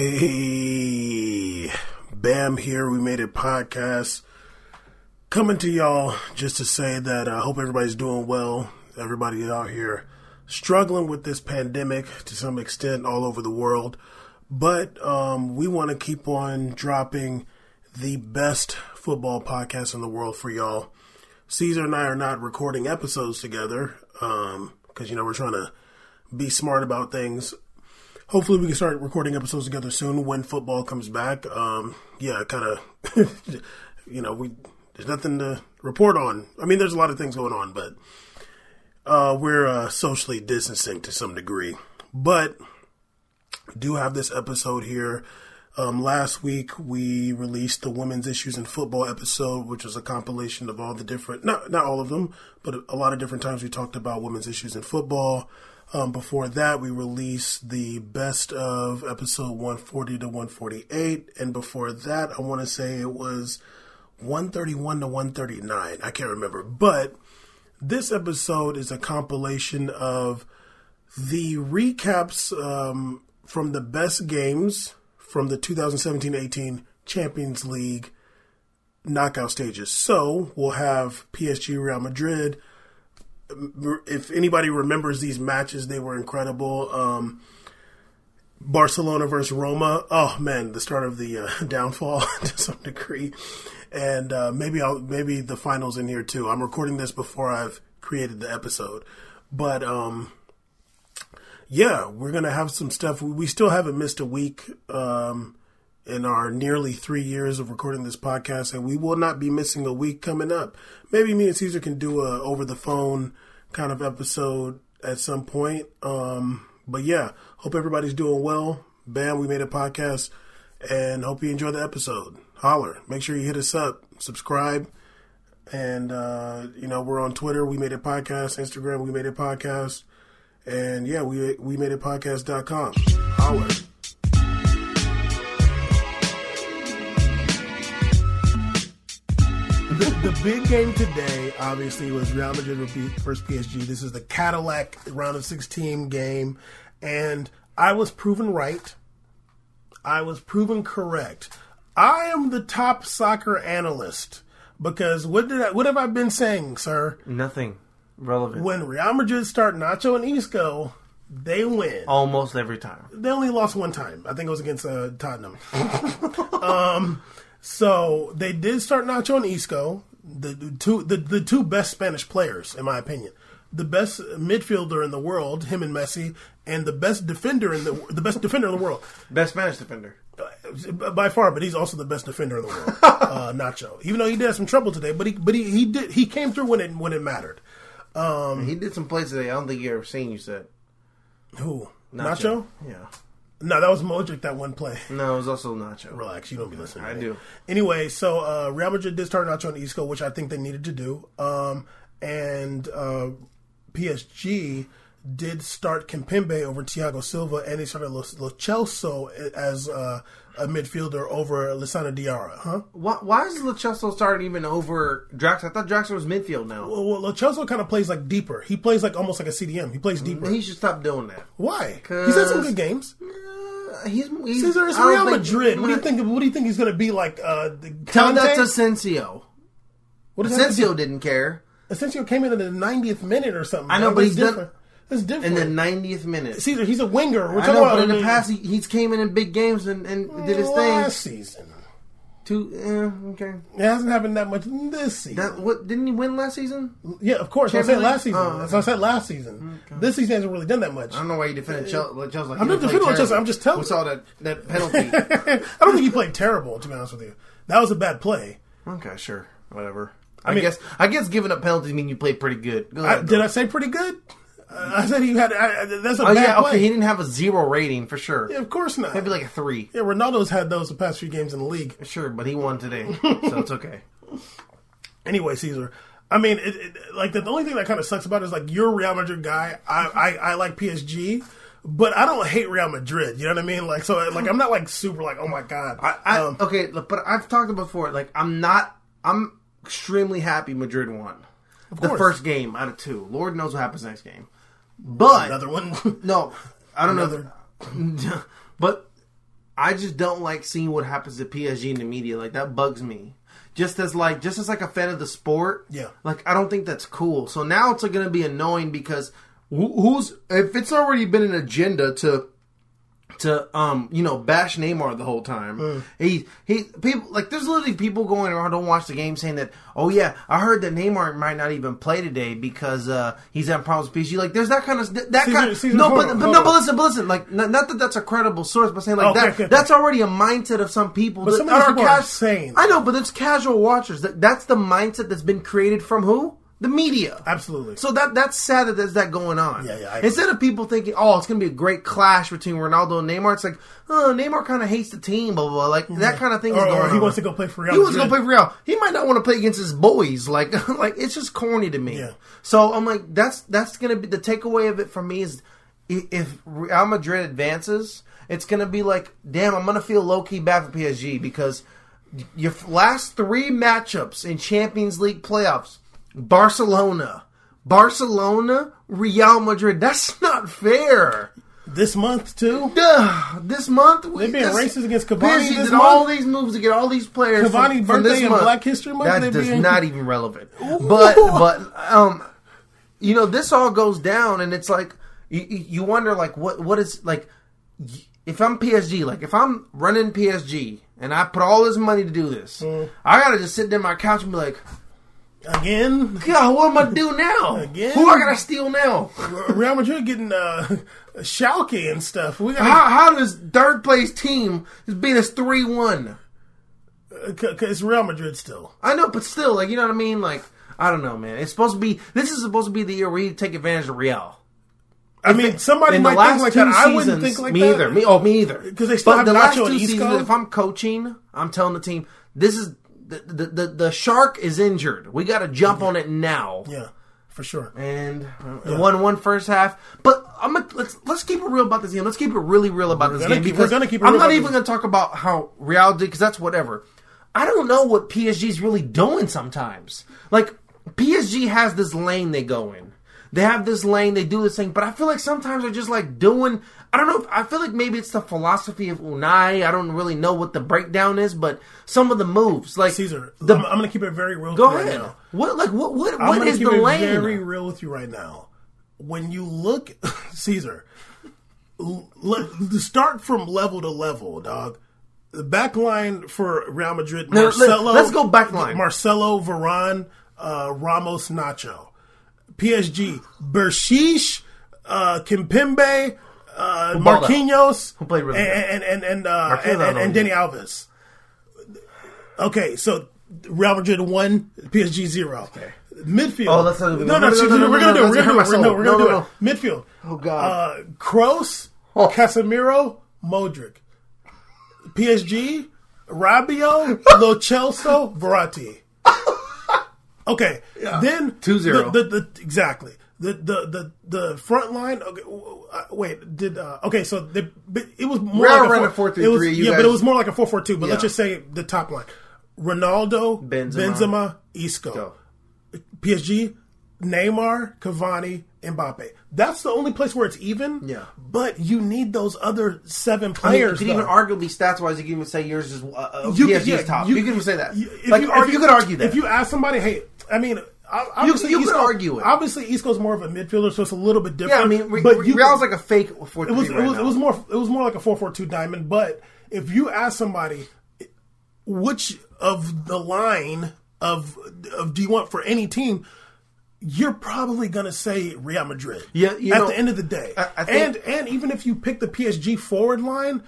Hey, Bam here. We made it podcast. Coming to y'all just to say that I hope everybody's doing well. Everybody out here struggling with this pandemic to some extent all over the world. But um, we want to keep on dropping the best football podcast in the world for y'all. Caesar and I are not recording episodes together because, um, you know, we're trying to be smart about things. Hopefully, we can start recording episodes together soon when football comes back. Um, yeah, kind of, you know, we there's nothing to report on. I mean, there's a lot of things going on, but uh, we're uh, socially distancing to some degree. But do have this episode here. Um, last week we released the women's issues in football episode, which was a compilation of all the different, not not all of them, but a lot of different times we talked about women's issues in football. Um, before that, we released the best of episode 140 to 148, and before that, I want to say it was 131 to 139. I can't remember, but this episode is a compilation of the recaps um, from the best games from the 2017-18 Champions League knockout stages. So we'll have PSG Real Madrid. If anybody remembers these matches, they were incredible. Um, Barcelona versus Roma. Oh man, the start of the uh, downfall to some degree, and uh, maybe I'll maybe the finals in here too. I'm recording this before I've created the episode, but um, yeah, we're gonna have some stuff. We still haven't missed a week um, in our nearly three years of recording this podcast, and we will not be missing a week coming up. Maybe me and Caesar can do a over the phone kind of episode at some point. Um, but yeah, hope everybody's doing well. Bam, we made a podcast, and hope you enjoy the episode. Holler! Make sure you hit us up, subscribe, and uh, you know we're on Twitter. We made a podcast. Instagram. We made a podcast. And yeah, we we made it podcast.com. Holler. The, the big game today, obviously, was Real Madrid versus PSG. This is the Cadillac round of 16 game. And I was proven right. I was proven correct. I am the top soccer analyst because what did I, what have I been saying, sir? Nothing relevant. When Real Madrid start Nacho and Isco, they win almost every time. They only lost one time. I think it was against uh, Tottenham. um, so they did start Nacho and Isco, the, the two the, the two best Spanish players, in my opinion. The best midfielder in the world, him and Messi, and the best defender in the the best defender in the world. Best Spanish defender. Uh, by far, but he's also the best defender in the world, uh, Nacho. Even though he did have some trouble today, but he but he, he did he came through when it when it mattered. Um, he did some plays today. I don't think you ever seen. You said who Nacho? Nacho? Yeah. No, that was Modric that one play. No, it was also Nacho. Relax, you don't be listening. I do. Anyway, so uh, Real Madrid did start Nacho on Isco, which I think they needed to do. Um, and uh, PSG did start Kimpembe over Thiago Silva, and they started Lo, Lo Celso as uh, a midfielder over Lassana Diarra, huh? Why, why is Lo starting even over Drax? I thought Draxler was midfield now. Well, well kind of plays like deeper. He plays like almost like a CDM. He plays deeper. He should stop doing that. Why? He's had some good games. Uh, he's, he's Caesar is Real Madrid. What do you think? What do you think he's going to be like? Uh, Tell that to Asensio. What Asensio didn't care. Asensio came in at the 90th minute or something. I know, but he's different. done. That's different. In the 90th minute. Caesar, he's a winger. We're I know, but in the past, he, he's came in in big games and, and did his thing. Last season. Two, eh, okay. It hasn't happened that much this season. That, what didn't he win last season? Yeah, of course. I said last season. Oh, okay. I said last season. Okay. This season hasn't really done that much. I don't know why you defended Chelsea. Chelsea like I'm not defending Chelsea. I'm just telling. We saw that that penalty. I don't think he played terrible. To be honest with you, that was a bad play. Okay, sure, whatever. I, I mean, guess I guess giving up penalties mean you played pretty good. Go ahead, I, did I say pretty good? I said he had. I, that's a oh, bad yeah, play. okay. He didn't have a zero rating for sure. Yeah, of course not. Maybe like a three. Yeah, Ronaldo's had those the past few games in the league. Sure, but he won today, so it's okay. Anyway, Caesar. I mean, it, it, like the, the, only thing that kind of sucks about it is like you're a Real Madrid guy. I, I, I like PSG, but I don't hate Real Madrid. You know what I mean? Like so, like I'm not like super like oh my god. I, I um, okay, look but I've talked before. Like I'm not. I'm extremely happy Madrid won the first game out of two. Lord knows what happens next game. But another one. no, I don't know. but I just don't like seeing what happens to PSG in the media. Like that bugs me. Just as like just as like a fan of the sport. Yeah. Like I don't think that's cool. So now it's going to be annoying because who- who's if it's already been an agenda to to um you know bash Neymar the whole time. Mm. He he people like there's literally people going around don't watch the game saying that oh yeah I heard that Neymar might not even play today because uh he's having problems with PSG. Like there's that kind of that Caesar- kind of no but, but no but listen but listen like not, not that that's a credible source but saying like that okay, okay. that's already a mindset of some people But that, some that people are insane. I know but it's casual watchers that that's the mindset that's been created from who the media. Absolutely. So that that's sad that there's that going on. Yeah, yeah. Instead of people thinking, oh, it's going to be a great clash between Ronaldo and Neymar, it's like, oh, Neymar kind of hates the team, blah, blah, blah. Like, that mm-hmm. kind of thing is going or he on. wants to go play for Real He wants to go play for Real. He might not want to play against his boys. Like, like it's just corny to me. Yeah. So I'm like, that's that's going to be the takeaway of it for me is if Real Madrid advances, it's going to be like, damn, I'm going to feel low key bad for PSG because your last three matchups in Champions League playoffs, Barcelona, Barcelona, Real Madrid. That's not fair. this month too. Duh, this month we They being this- racist against Cavani this did all these moves to get all these players. Cavani's from, from birthday and month. Black History Month, That does being- not even relevant. But but um, you know, this all goes down, and it's like you, you you wonder like what what is like if I'm PSG, like if I'm running PSG and I put all this money to do this, Mm. I gotta just sit there on my couch and be like, Again, God, what am I do now? Again? Who am I gotta steal now? Real Madrid getting uh, Schalke and stuff. We got How, how does third place team beat us three one? it's Real Madrid still. I know, but still, like you know what I mean? Like I don't know, man. It's supposed to be. This is supposed to be the year where you take advantage of Real. I mean, somebody In might the last think like two that. I wouldn't seasons, think like me that. either. Me, oh, me either. Because they still but have the Nacho last two seasons. If I'm coaching, I'm telling the team this is the the the, the shark is injured. We got to jump on it now. Yeah, for sure. And uh, won one first half, but I'm gonna, let's let's keep it real about this game. Let's keep it really real about this gonna game keep- because we're gonna keep I'm not even going to talk about how Real did because that's whatever. I don't know what PSG's really doing sometimes. Like PSG has this lane they go in. They have this lane, they do this thing, but I feel like sometimes they're just like doing. I don't know. If, I feel like maybe it's the philosophy of Unai. I don't really know what the breakdown is, but some of the moves, like Caesar, the I'm, I'm going to keep it very real. go with you ahead. Right now. What like what what I'm what keep the it lane? very real with you right now. When you look, Caesar, l- let, to start from level to level, dog. The back line for Real Madrid, No, let- Marcelo. let's go back line. Marcelo, Varane, uh, Ramos, Nacho. PSG, Berchiche, uh, Kimpembe, uh? Marquinhos, Who played really and, and and and uh, and, and, don't and know. Dani Alves. Okay, so Real Madrid one, PSG zero. Okay. Midfield. Oh, let's not- no, no, no, no, no, we're gonna do it. We're gonna do it. hurt my We're, no, we're gonna do it. Midfield. Oh, God. Uh, Kroos, Oh. Casemiro, Modric. PSG, Rabiot, Lo Celso, Verratti. Okay, then 2-0. The, the, the exactly the the the the front line. Okay, uh, wait, did uh, okay? So the, it was more Real like a four- 4-3-3, was- you Yeah, but it was more like a four four two. But let's just say the top line: Ronaldo, Benzema. Benzema, Isco. Go. PSG, Neymar, Cavani, Mbappe. That's the only place where it's even. Yeah. But you need those other seven I mean, you players. could even arguably stats wise, you can even say yours is uh, uh, You PSG's could- yeah, top. You, can even say that. you- if like, you, you, could argue that. If you ask somebody, hey, I mean, ob- obviously you could Isco- argue it. Obviously, Isco's more of a midfielder, so it's a little bit different. yeah. I mean, Re- but Re- you Real's like a fake four it was three it was it was more it was more like a four four two diamond. But if you ask somebody, which of the line of of do you want for any team? You're probably gonna say Real Madrid. Yeah, you at know, the end of the day, I- I think- and and even if you pick the PSG forward line,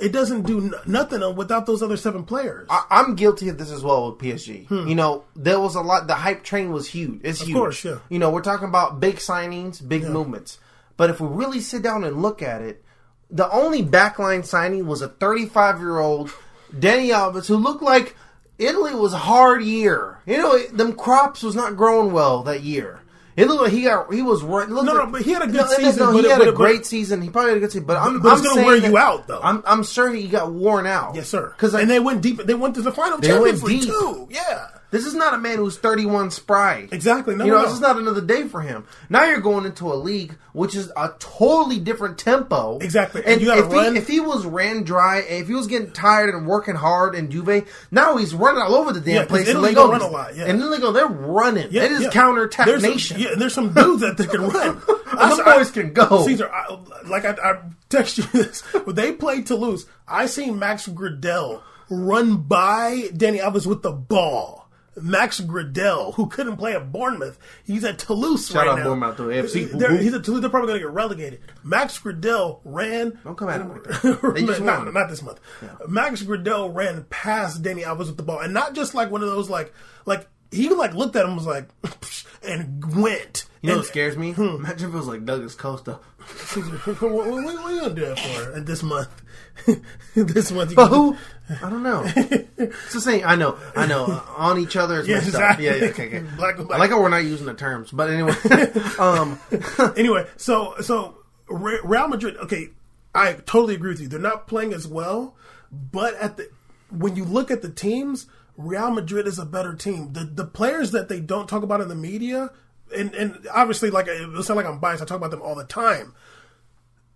it doesn't do n- nothing without those other seven players. I, I'm guilty of this as well with PSG. You know, there was a lot. The hype train was huge. It's huge. Hmm. course, yeah. You know, we're talking about big signings, big movements. But if we really sit down and look at it, the only backline signing was a 35 year old Dani Alves who looked like Italy was a hard year. You know, them crops was not growing well that year. It looked like he got he was right. No, no, but he had a good season, he but had a it- but- great season. He probably had a good season. But I'm, but I'm gonna wear you out, though. I'm I'm sure he got worn out. yes, sir. Because and they went deep. They went to the final They Champions went deep. too. Yeah. This is not a man who's 31 spry. Exactly. No, you know, no, this is not another day for him. Now you're going into a league which is a totally different tempo. Exactly. And And you if run- he if he was ran dry, if he was getting tired and working hard in Juve, now he's running all over the damn Yeah, place. And don't Lego- run a lot, yeah. And then they go, they're running. Yeah, it is yeah. counterattack There's some- nation. yeah, and there's some dudes that they can run. Them boys can go. Caesar, I, like I, I text you this. When they played Toulouse, I seen Max Gradel run by Dani Alves with the ball. Max Gradel, who couldn't play at Bournemouth, he's at Toulouse Shout right out now. Bournemouth to AFC. They're- He's at Toulouse. They're probably going to get relegated. Max Gradel ran. Don't come at him like that. They just not, won. not this month. Max Gradel ran past Dani Alves with the ball, and not just like one of those like like he like looked at him and was like and went. You know and, what scares me? Hmm. Imagine if it was like Douglas Costa. what, what, what, what are you gonna do that for? This month, this month, you But who? I don't know. It's the same. I know. I know. Uh, on each other is Yeah, messed exactly. up. Yeah, yeah. Okay, okay. Black black. I like how we're not using the terms, but anyway. um, anyway, so so Real Madrid. Okay, I totally agree with you. They're not playing as well, but at the when you look at the teams, Real Madrid is a better team. The the players that they don't talk about in the media, and and obviously, like it'll sound like I'm biased. I talk about them all the time.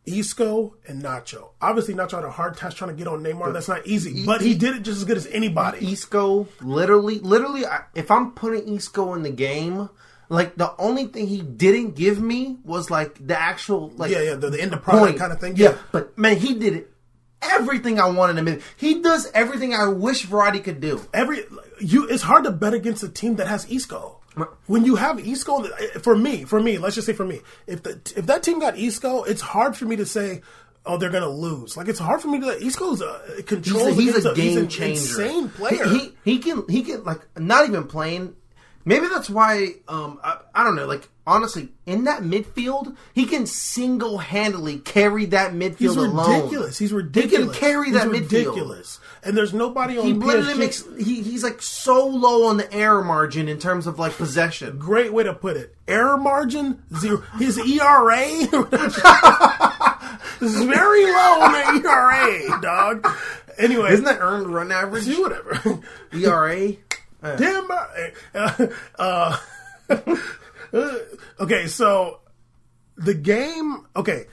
Isco and Nacho. Obviously, Nacho had a hard task trying to get on Neymar. That's not easy, but he did it just as good as anybody. Isco, literally, literally, if I'm putting Isco in the game, like the only thing he didn't give me was like the actual, like Yeah, yeah, the- the end of product point. kind of thing, Yeah. yeah. but man, he did it. Everything I wanted him in. He does everything I wish Verratti could do. every you it's hard to bet against a team that has Isco. When you have Isco, for me, for me, let's just say for me, if the if that team got Isco, it's hard for me to say, oh, they're going to lose. Like it's hard for me to. Isco's uh, a He's controls. a, he's a game he's an changer. insane player. He, he he can he can like not even playing. Maybe that's why um I, I don't know. Like honestly, in that midfield, he can single handedly carry that midfield He's alone. ridiculous. He's ridiculous. He can carry He's that midfield. ridiculous. And there's nobody on He literally PSG. makes he, he's like so low on the error margin in terms of like possession. Great way to put it. Error margin zero. His ERA is very low on the ERA, dog. Anyway, Isn't that earned run average? do whatever. ERA. Damn. Uh, uh, okay, so the game. Okay,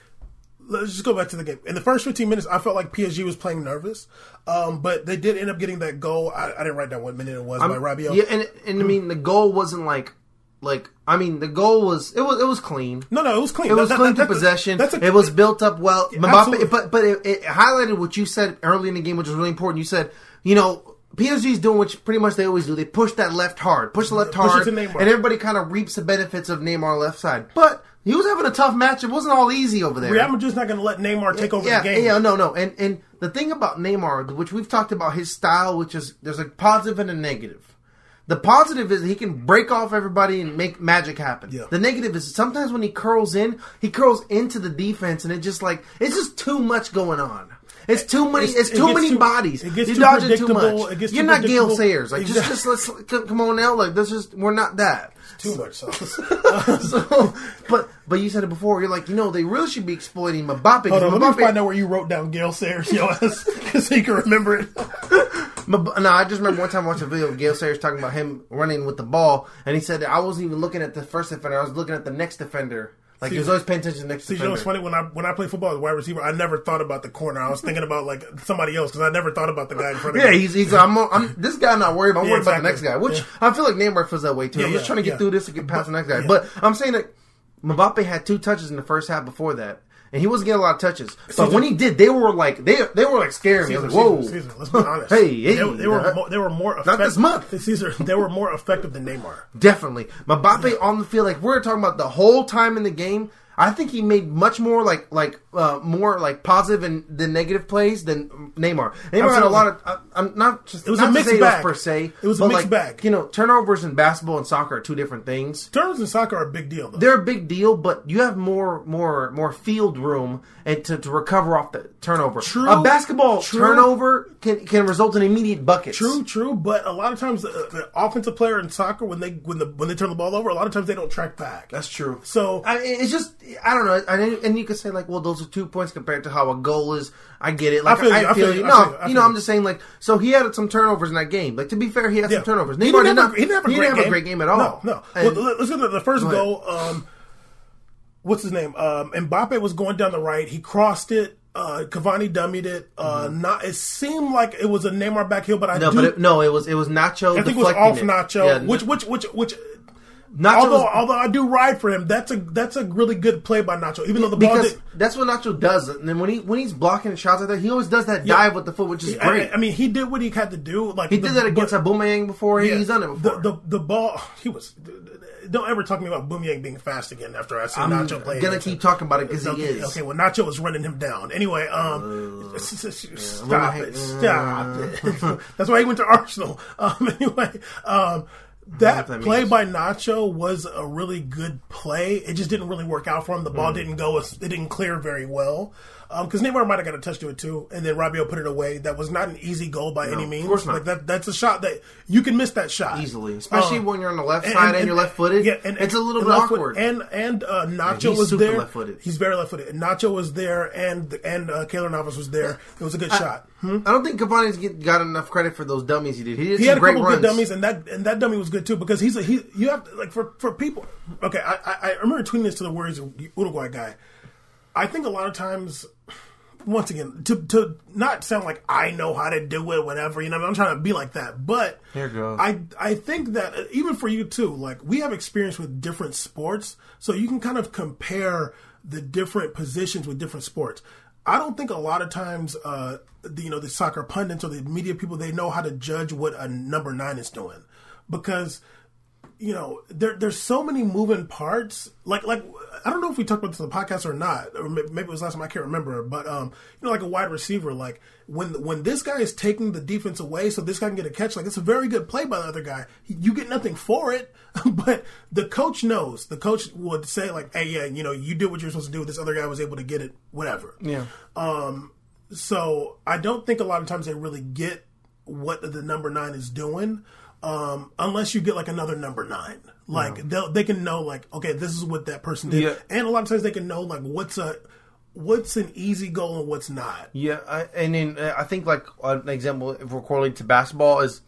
let's just go back to the game. In the first 15 minutes, I felt like PSG was playing nervous, um, but they did end up getting that goal. I, I didn't write down what minute it was by Rabiot. Yeah, and and I mean the goal wasn't like like I mean the goal was it was it was clean. No, no, it was clean. It was That- clean that- to possession. a- it was built up well. Mbappe, but but it, it highlighted what you said early in the game, which was really important. You said, you know, PSG's doing what pretty much they always do. They push that left hard, push the left Push hard, and everybody kind of reaps the benefits of Neymar left side. But he was having a tough match. It wasn't all easy over there. Real Madrid's not going to let Neymar take over yeah, the game. Yeah, no, no. And and the thing about Neymar, which we've talked about his style, which is there's a positive and a negative. The positive is he can break off everybody and make magic happen. Yeah. The negative is sometimes when he curls in, he curls into the defense, and it just like it's just too much going on. It's too many. It's- It's, too gets many too- bodies. it gets You're too dodging too much. it You're not Gale. Sayers. Like Exactly. just just let's come come on now. Like this is we're not that. Too much sauce. so, but but you said it before. You're like, you know, they really should be exploiting Mbappe. Hold on, let me find out where you wrote down Gale Sayers, yo so you can remember it. No, I just remember one time watching a video of Gale Sayers talking about him running with the ball, and he said I wasn't even looking at the first defender; I was looking at the next defender. Like he was always paying attention to the next See, you know what's funny? When I when I play football as a wide receiver, I never thought about the corner. I was thinking about like somebody else because I never thought about the guy in front of Yeah, me. Yeah, he's, he's I'm, I'm this guy. I'm not worried. about. I'm Yeah, worried about the next guy, which Yeah. I feel like Neymar feels that way too. I'm just trying to get through this to get past the next guy. But I'm saying that Mbappe had two touches in the first half before that. And he wasn't getting a lot of touches, but Caesar- when he did, they were like they they were like scaring me. I was like, "Whoa, Caesar, Caesar, let's be honest. Hey, hey, they, they were uh, more, they were more not this month. Caesar, they were more effective than Neymar. Definitely. Mbappe on the field, like we're talking about the whole time in the game. I think he made much more like like uh, more like positive and the negative plays than Neymar. Neymar had a lot of. I, I'm not just. It was not a mixed bag. per se. It was a mixed like, bag. You know, turnovers in basketball and soccer are two different things. Turnovers in soccer are a big deal, though. They're a big deal, but you have more more more field room and to, to recover off the turnover. True. A basketball True. turnover can can result in immediate buckets. True, true, but a lot of times the, the offensive player in soccer when they when the when they turn the ball over, a lot of times they don't track back. That's true. So I, it's just I don't know, and, and you could say like, well, those two points compared to how a goal is. I get it. Like I feel feel, you, I feel you. you, I No, feel you, I you know, I'm just saying. Like, so he had some turnovers in that game. Like to be fair, he had Yeah. some turnovers. He Neymar didn't did have, not. a, he didn't have a, he great, didn't game. have a great game at all. No, no. And- well, let's look at the first Go goal. Um, what's his name? Um, Mbappe was going down the right. He crossed it. Uh, Cavani dummied it. Uh, not. It seemed like it was a Neymar back heel, but I Mm-hmm. no, do. but it, no, it was it was Nacho. I think it was off it. Nacho, Yeah, which which which which. Nacho although was- although I do ride for him, that's a that's a really good play by Nacho. Even though the ball because did, that's what Nacho does. And then when he when he's blocking the shots like that, he always does that dive with the foot, which is I- great. I, mean, he did what he had to do. Like he did that against Aubameyang before. Yeah, he's done it before. The, the the ball, he was. Don't ever talk to me about Aubameyang being fast again after I see I'm Nacho play. gonna keep talking about it because he Okay, is. okay, well, Nacho was running him down. Anyway, um, stop Well, it, stop it. That's why he went to Arsenal. Um, anyway, um, that, that play means. by Nacho was a really good play. It just didn't really work out for him. The Mm. ball didn't go. It didn't clear very well. Because Neymar might have got a touch to it too, and then Rabiot put it away. That was not an easy goal by any means. Of course not. Like that, that's a shot that you can miss that shot easily, especially Um, when you're on the left side and, you're left footed. Yeah, and, it's a little and bit left foot- awkward. And and uh, Nacho he's was there. left-footed. He's very left footed. Nacho was there, and and uh, Keylor Navas was there. It was a good shot. Hmm? I don't think Cavani's get, got enough credit for those dummies he did. He did He had a great couple runs. good dummies, and that and that dummy was good too because he's a he. You have to like for for people. Okay, I I, I remember tweeting this to the Warriors Uruguay guy. I think a lot of times. Once again, to to not sound like I know how to do it, whatever you know, I'm trying to be like that. But Here goes. I I think that uh, even for you too, like we have experience with different sports, so you can kind of compare the different positions with different sports. I don't think a lot of times, uh, the, you know, the soccer pundits or the media people they know how to judge what a number nine is doing because you know, there there's so many moving parts. Like like I don't know if we talked about this on the podcast or not, or maybe it was last time I can't remember. But um, you know, like a wide receiver, like when when this guy is taking the defense away, so this guy can get a catch. Like it's a very good play by the other guy. You get nothing for it, but the coach knows. The coach would say like, "Hey, yeah, you know, you did what you're supposed to do. This other guy was able to get it. Whatever." Yeah. Um, so I don't think a lot of times they really get what the number nine is doing, um, unless you get like another number nine. Like they'll they can know like okay, this is what that person did, Yeah. and a lot of times they can know like what's a what's an easy goal and what's not. Yeah, I, and then uh, I think like an example, if we're correlating to basketball, is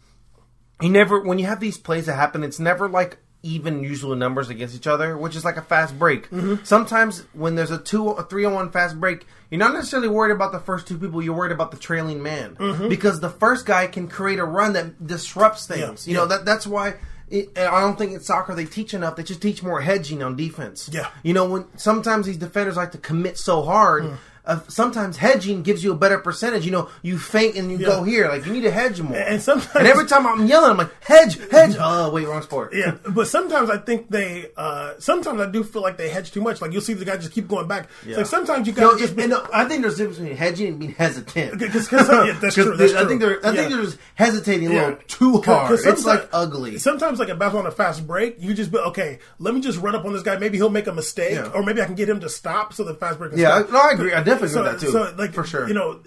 you never when you have these plays that happen, it's never like even usual numbers against each other, which is like a fast break. Sometimes when there's a two, a three on one fast break, you're not necessarily worried about the first two people. You're worried about the trailing man because the first guy can create a run that disrupts things. Yeah, You know that that's why. It, I don't think in soccer they teach enough. They just teach more hedging on defense. Yeah. you know when sometimes these defenders like to commit so hard. Hmm. Uh, sometimes hedging gives you a better percentage. You know, you faint and you go here. Like you need to hedge more. And sometimes- and every time I'm yelling, I'm like hedge, hedge. Oh wait, wrong sport. Yeah, but sometimes I think they. Uh, sometimes I do feel like they hedge too much. Like you'll see the guy just keep going back. It's like sometimes you No, got it, and, uh, I think there's a difference between hedging and being hesitant. Because- 'cause- yeah, that's true, that's I think true. they're I think Yeah. they're just hesitating a little Yeah. too 'Cause- hard. 'cause It's like ugly. Sometimes, like a battle on a fast break, you just be okay. Let me just run up on this guy. Maybe he'll make a mistake, Yeah. or maybe I can get him to stop so the fast break. Can Yeah, stop. No, I agree. I definitely agree so, with that too. So, like For sure. you know.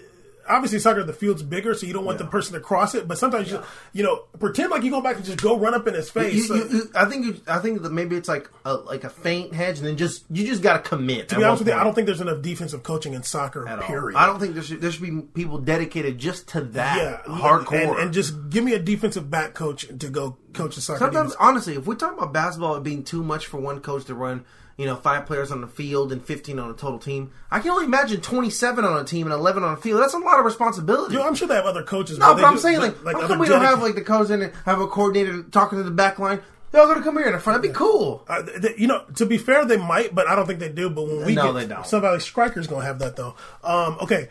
Obviously, soccer the field's bigger, so you don't want the person to cross it. But sometimes, you, you know, pretend like you go back and just go run up in his face. You- So- you- I think you, I think that maybe it's like a, like a faint hedge, and then just you just got to commit. to be honest with you, I don't think there's enough defensive coaching in soccer. Period. I don't think there should there should be people dedicated just to that Yeah, hardcore. and, and just give me a defensive back coach to go coach the soccer. Sometimes, teams. honestly, if we talk about basketball being too much for one coach to run, you know, five players on the field and fifteen on a total team, I can only imagine twenty-seven on a team and eleven on a field. That's a lot of responsibility. Know, I'm sure they have other coaches. no, they but I'm do- saying but, like, how come we don't have like the coach in it, have a coordinator talking to the back line? Y'all gonna come here in the front? That'd be cool. Uh, th- you know, to be fair, they might, but I don't think they do. But when we No, get, they don't. Sun Valley Strikers gonna have that though. Um, okay,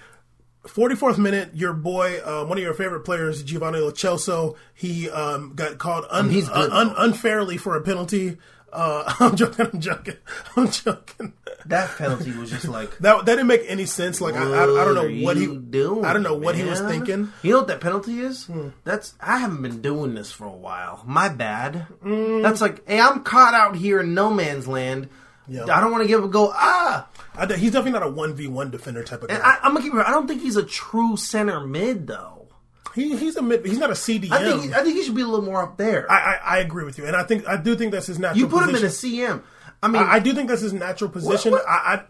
forty fourth minute, your boy, uh, one of your favorite players, Giovanni Lo Celso, he um, got called un- good, un- un- unfairly for a penalty. Uh, I'm joking. I'm joking. I'm joking. That penalty was just like. That that didn't make any sense. Like I, I, I don't know what he doing. I don't know what he was thinking. Hmm. You know what that penalty is? That's I haven't been doing this for a while. My bad. That's like, hey, I'm caught out here in no man's land. Yeah. I don't want to give a go. Ah, I, he's definitely not a one v one defender type of guy. I, I'm gonna keep. I don't think he's a true center mid though. He, he's a mid, he's not a CDM. I think he, I think he should be a little more up there. I, I, I agree with you, and I think I do think that's his natural. you put him in position. a CM. I mean, I, I do think that's his natural position. what- I, I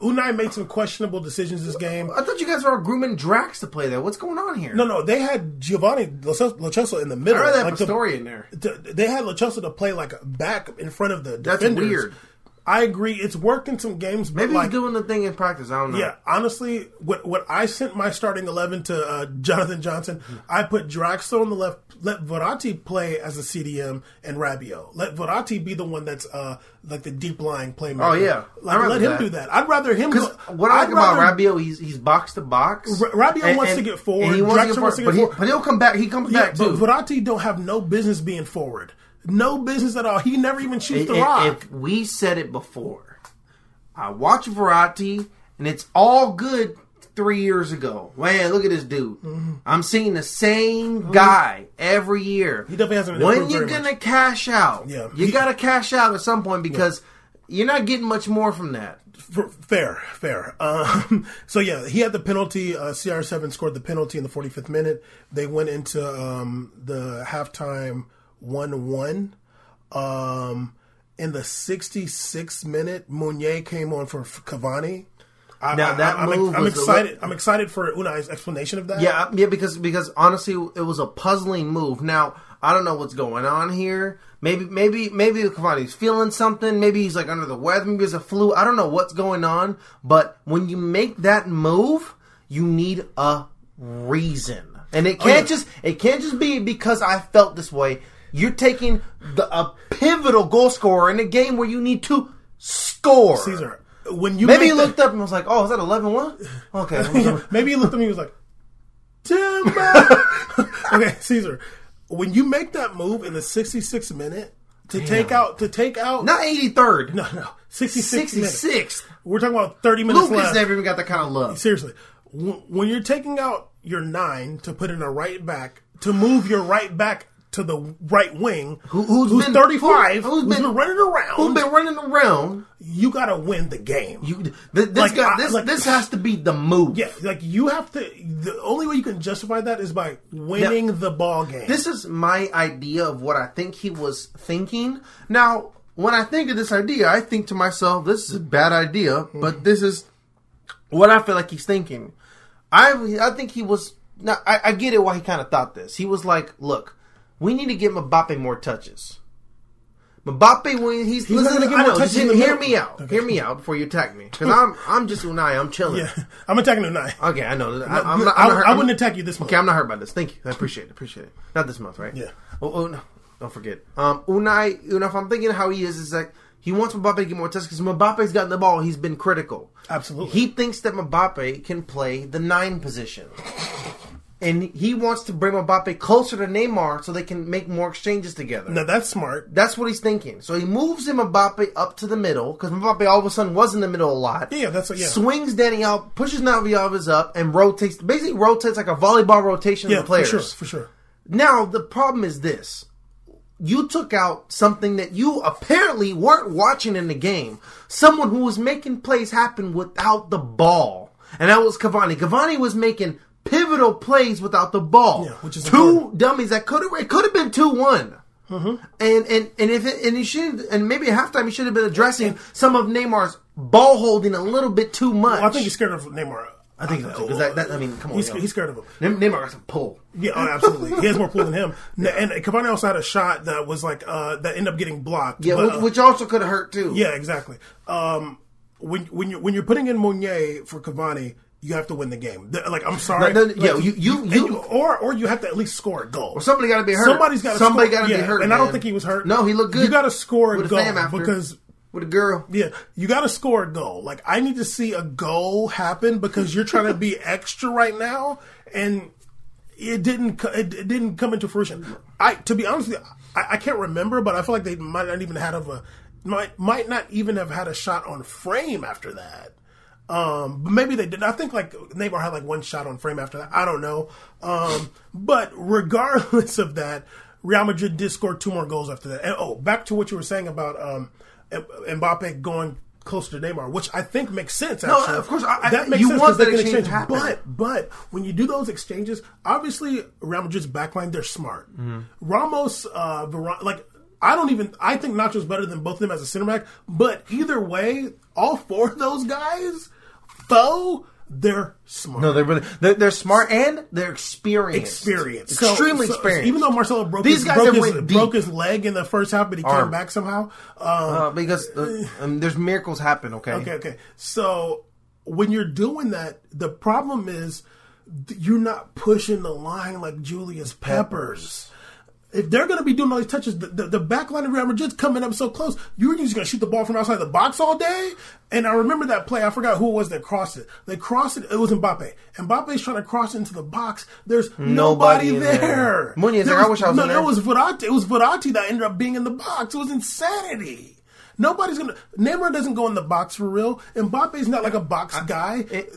Unai made some questionable decisions this game. I thought you guys were grooming Drax to play there. What's going on here? No, no, they had Giovanni Lo in the I middle. read that like the- in there. they had Lo to play like back in front of the That's defenders. weird. I agree. It's worked in some games, but Maybe like, he's doing the thing in practice. I don't know. yeah, honestly, what what I sent my starting eleven to uh, Jonathan Johnson, I put Draxler on the left. Let Verratti play as a CDM and Rabiot. Let Verratti be the one that's uh, like the deep lying playmaker. Oh, yeah. like let him that. do that. I'd rather him. Because go- what I like about Rabiot, he's he's box to box. Rabiot wants to get forward. and he wants to get wants to get but, He, but he'll come back. He comes Yeah, back but too. Verratti don't have no business being forward. No business at all. He never even shoots the If- rock. If we said it before, I watch Verratti and it's all good. Three years ago, man, look at this dude. Mm-hmm. I'm seeing the same guy every year. He definitely hasn't When you're gonna much. cash out? Yeah. you He- gotta cash out at some point because you're not getting much more from that. Fair, fair. Um, so yeah, he had the penalty. Uh, CR7 scored the penalty in the 45th minute. They went into um, the halftime one-one. Um, in the 66th minute, Meunier came on for Cavani. I, Now, that I, move I'm a excited. I'm excited for Unai's explanation of that. Yeah, yeah, because because honestly, it was a puzzling move. Now I don't know what's going on here. Maybe maybe maybe Cavani's feeling something. Maybe he's like under the weather. Maybe there's a flu. I don't know what's going on. But when you make that move, you need a reason, and it can't yeah. just it can't just be because I felt this way. You're taking the a pivotal goal scorer in a game where you need to score. Caesar. When you Maybe he that- looked up and was like, "Oh, is that 11-1? Okay, Maybe he looked at me and was like, Timber. okay, Caesar. When you make that move in the 66th minute to take out to take out not 83rd. no no 66 minutes. 66th. We're talking about 30 minutes Lucas left. never even got that kind of love. Seriously, when you're taking out your nine to put in a right back to move your right back to the right wing, Who, who's who's been 35, who, who's been, running around, Who's been running around? you got to win the game. You, th- this Like, guy, I- this, like- this has to be the move. yeah, like you have to. The only way you can justify that is by winning the ball game. This is my idea of what I think he was thinking. Now, when I think of this idea, I think to myself, this is a bad idea, but this is what I feel like he's thinking. I I think he was. Now, I, I get it why he kind of thought this. He was like, "Look, we need to give Mbappe more touches." Mbappe, when he's, not listen, I know, touches just hear me out. Hear me out before you attack me, because I'm I'm just Unai. I'm chilling. yeah, I'm attacking tonight. Okay, I know. I, I, I'm not, I'm not hurt- I wouldn't attack you this month. Okay, I'm not hurt by this. Thank you. I appreciate it. Appreciate it. Not this month, right? Yeah. Oh, oh no. Don't forget. Um, Unai, you know, if I'm thinking how he is, is like he wants Mbappe to get more touches because Mbappe's gotten the ball. He's been critical. Absolutely. He thinks that Mbappe can play the nine position. And he wants to bring Mbappe closer to Neymar so they can make more exchanges together. Now that's smart. That's what he's thinking. So he moves him Mbappe up to the middle because Mbappe all of a sudden was in the middle a lot. Yeah, that's what, yeah. Swings Dani out, pushes Dani Alves up, and rotates. Basically, rotates like a volleyball rotation yeah, of the players. for sure, for sure. Now the problem is this: you took out something that you apparently weren't watching in the game. Someone who was making plays happen without the ball, and that was Cavani. Cavani was making pivotal plays without the ball. Yeah, which is two important. dummies that could have it could have been two one. And and and if it, and he should and maybe at halftime he should have been addressing some of Neymar's ball holding a little bit too much. Well, I think he's scared of Neymar. I think so too because that, that I mean come on He's, he's scared of him. Nem- Neymar got some pull. Yeah, oh, absolutely. He has more pull than him. N- And Cavani also had a shot that was like uh, that ended up getting blocked. Yeah, but, which, uh, also could have hurt too. yeah, exactly. Um, when when you when you're putting in Meunier for Cavani, you have to win the game. Like I'm sorry, No, no, yeah, Like, you- you- and you- or or you have to at least score a goal. Somebody got to be hurt. Somebody's got Somebody got to yeah, be hurt. and I don't think he was hurt. No, he looked good. You got to score a goal because with a girl. yeah, you got to score a goal. Like I need to see a goal happen because you're trying to be extra right now, and it didn't. It, it didn't come into fruition. I, to be honest, with you, I, I can't remember, but I feel like they might not even had of a might might not even have had a shot on frame after that. Um, but maybe they did. I think like Neymar had like one shot on frame after that. I don't know. Um, but regardless of that, Real Madrid did score two more goals after that. And oh, back to what you were saying about um, M- Mbappe going closer to Neymar, which I think makes sense. No, Actually. of course, I- I- that makes you sense want 'cause they that can exchange exchange. to happen. But but when you do those exchanges, obviously Real Madrid's backline they're smart. Mm-hmm. Ramos, uh, Varane, like I don't even. I think Nacho's better than both of them as a center back. But either way, all four of those guys, foe, they're smart. No, they're really they're, they're smart and they're experienced. Experience, So- extremely so- experienced. Even though Marcelo broke These his, guys broke, his, broke his leg in the first half, but he came back somehow. Um, uh, because uh, um, there's miracles happen. Okay. Okay, okay. So when you're doing that, the problem is you're not pushing the line like Julius Peppers. If they're going to be doing all these touches, the, the, the back line of Real Madrid's coming up so close. You're just going to shoot the ball from outside the box all day. And I remember that play. I forgot who it was that crossed it. They crossed it. It was Mbappe. Mbappe's trying to cross into the box. There's nobody, Nobody there. there. Munoz, There I wish I was no, there there. was Verratti. It was Verratti that ended up being in the box. It was insanity. Nobody's gonna. Neymar doesn't go in the box for real. Mbappe's not like a box guy. Th-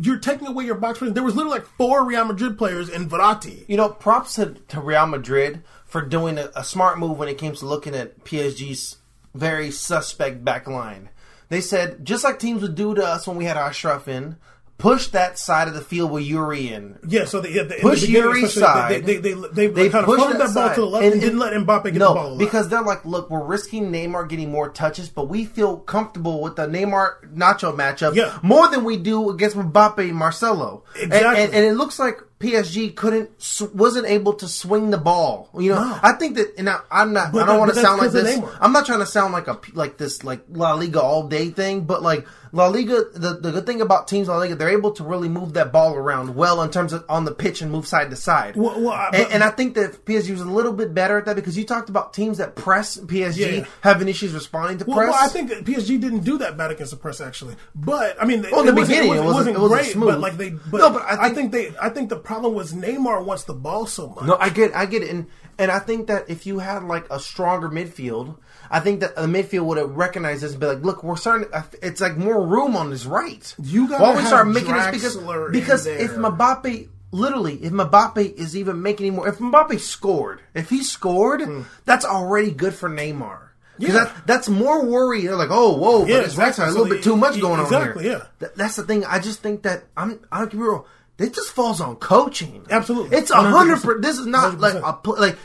You're taking away your box. There was literally like four Real Madrid players in Verratti. You know, props to, to Real Madrid for doing a, a smart move when it came to looking at PSG's very suspect back line. They said, just like teams would do to us when we had Ashraf in, push that side of the field with Yuri in. Yeah, so they, they, Push the side. They, they, they, they, kind of pushed floated that, ball side. to the left and, didn't let Mbappe get no, the ball. because they're like, look, we're risking Neymar getting more touches, but we feel comfortable with the Neymar Nacho matchup Yeah. more than we do against Mbappe and Marcelo. And- Exactly. And, and it looks like PSG couldn't, wasn't able to swing the ball. You know, No. I think that, and I, I'm not, But I don't want to sound like this. I'm not trying to sound like a like this like La Liga all day thing, but like La Liga, the, the good thing about teams La Liga, they're able to really move that ball around well in terms of on the pitch and move side to side. Well, well, I- and, but- and I think that PSG was a little bit better at that because you talked about teams that press PSG Yeah, having issues responding to Well, press. well, I think PSG didn't do that bad against the press actually, but I mean, Well, in the beginning, it it wasn't- it great. smooth. But like they, but, No, but I I, think- think, they, I think the problem was Neymar wants the ball so much. No, I get, I get it, and and I think that if you had like a stronger midfield, I think that the midfield would have recognized this and be like, look, we're starting. It's like more room on his right. You gotta Why we start making this because because there. if Mbappe. Literally, if Mbappe is even making any more, if Mbappe scored, if he scored, hmm. that's already good for Neymar. Yeah. that, that's more worry. They're like, oh, whoa, but Yeah, his right exactly. a little bit too much going exactly, on here. yeah. Th- that's the thing. I just think that I'm. I don't get me wrong. It just falls on coaching. Absolutely. it's a hundred. 100%. This is not like 100%. a pl- like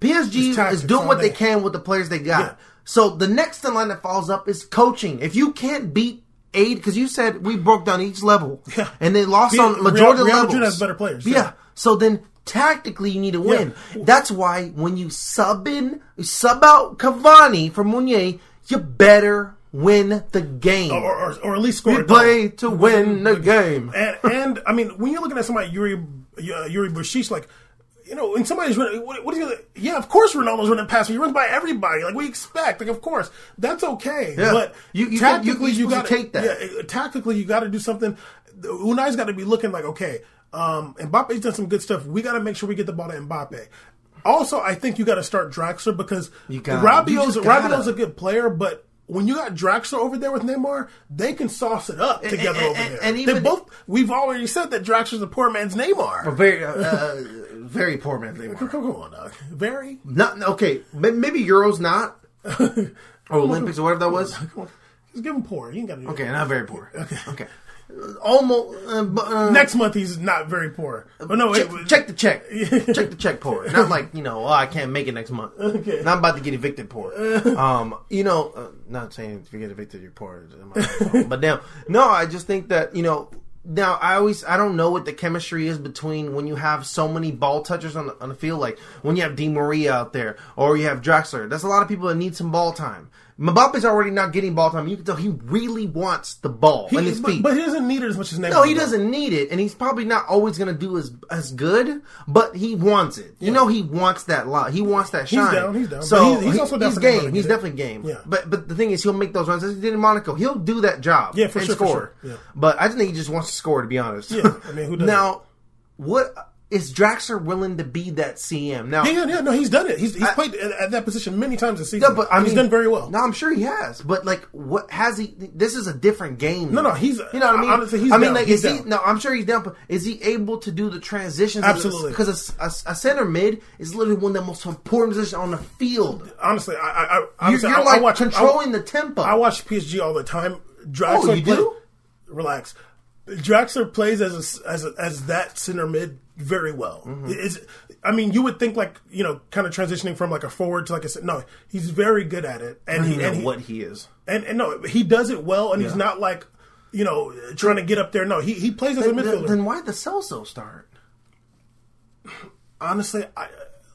PSG tactics is doing what they can with the players they got. Yeah. So the next in line that falls up is coaching. If you can't beat eight, because you said we broke down each level, Yeah. and they lost Real- on majority Real of Madrid levels. has better players, Yeah. yeah. So then tactically you need to win. Yeah. That's why when you sub in, you sub out Cavani for Meunier, you better win the game. or, or, or at least score. we play to win the game. and and I mean, when you're looking at somebody Yuri uh, Yuri Berchiche, like you know, when somebody's running, what, what are you? Yeah, of course, Ronaldo's running past me. He runs by everybody, like we expect. Like, of course, that's okay. Yeah. But You- you- tactically, you- you, got to take that. Yeah, uh, tactically, you got to do something. Unai's got to be looking like, okay, um, Mbappe's done some good stuff. We got to make sure we get the ball to Mbappe. Also, I think you got to start Draxler because. Rabiot's. Rabiot's a good player, but. When you got Draxler over there with Neymar, they can sauce it up together and- over there. and they even- both we've already said that Draxler's a poor man's Neymar. Very, uh, uh, very poor man. Neymar. Come, come on, dog. Very. Not okay. Maybe Euros not, or Olympics or whatever that was. Come on. Just give him poor. You ain't got to Okay, it. not very poor. Okay, okay. Almost. Uh, uh, Next month he's not very poor. But no, check, it was, check the check. check the check poor. Not like you know. Oh, I can't make it next month. Okay. Not about to get evicted poor. Um, you know, uh, not saying if you get evicted you're poor. it's my fault. but now, no, I just think that you know. Now I always I don't know what the chemistry is between when you have so many ball touchers on the, on the field, like when you have Di Maria out there or you have Draxler. That's a lot of people that need some ball time. Mbappe's already not getting ball time. You can tell he really wants the ball in he, his but, feet. but he doesn't need it as much as Neymar. No, he does. doesn't need it, and he's probably not always going to do as as good. But he wants it. You know, he wants that lot. He wants that shine. He's down, he's down. So But he's- he's he- also definitely game. He's it. definitely game. Yeah. But but the thing is, he'll make those runs as he did in Monaco. He'll do that job. Yeah, for sure, for Score. sure. Yeah. But I just think he just wants to score. To be honest. Yeah, I mean, who doesn't? now, what is Draxler willing to be that CM now? Yeah, yeah, yeah, no, he's done it. He's, he's I- played at, at that position many times this season. Yeah, but I mean, he's done very well. No, I'm sure he has. But like, what has he? This is a different game. No, no, he's- You know what I mean? honestly, he's I mean, down, like, he's is he? down. No, I'm sure he's down. But is he able to do the transitions? Absolutely. Because a, a, a center mid is literally one of the most important positions on the field. honestly, I, I, I, You're, you're I, like watch controlling the tempo. I watch PSG all the time. Draxler Oh, you play- do? Relax. Draxler plays as a, as a, as that center mid very well. Mm-hmm. Is I mean, you would think like you know, kind of transitioning from like a forward to like I said, no, he's very good at it, and I he, know and, he what he is. and and no, he does it well, and he's not like you know trying to get up there. No, he he plays as a Then, midfielder. then why'd the Celso start? Honestly, I,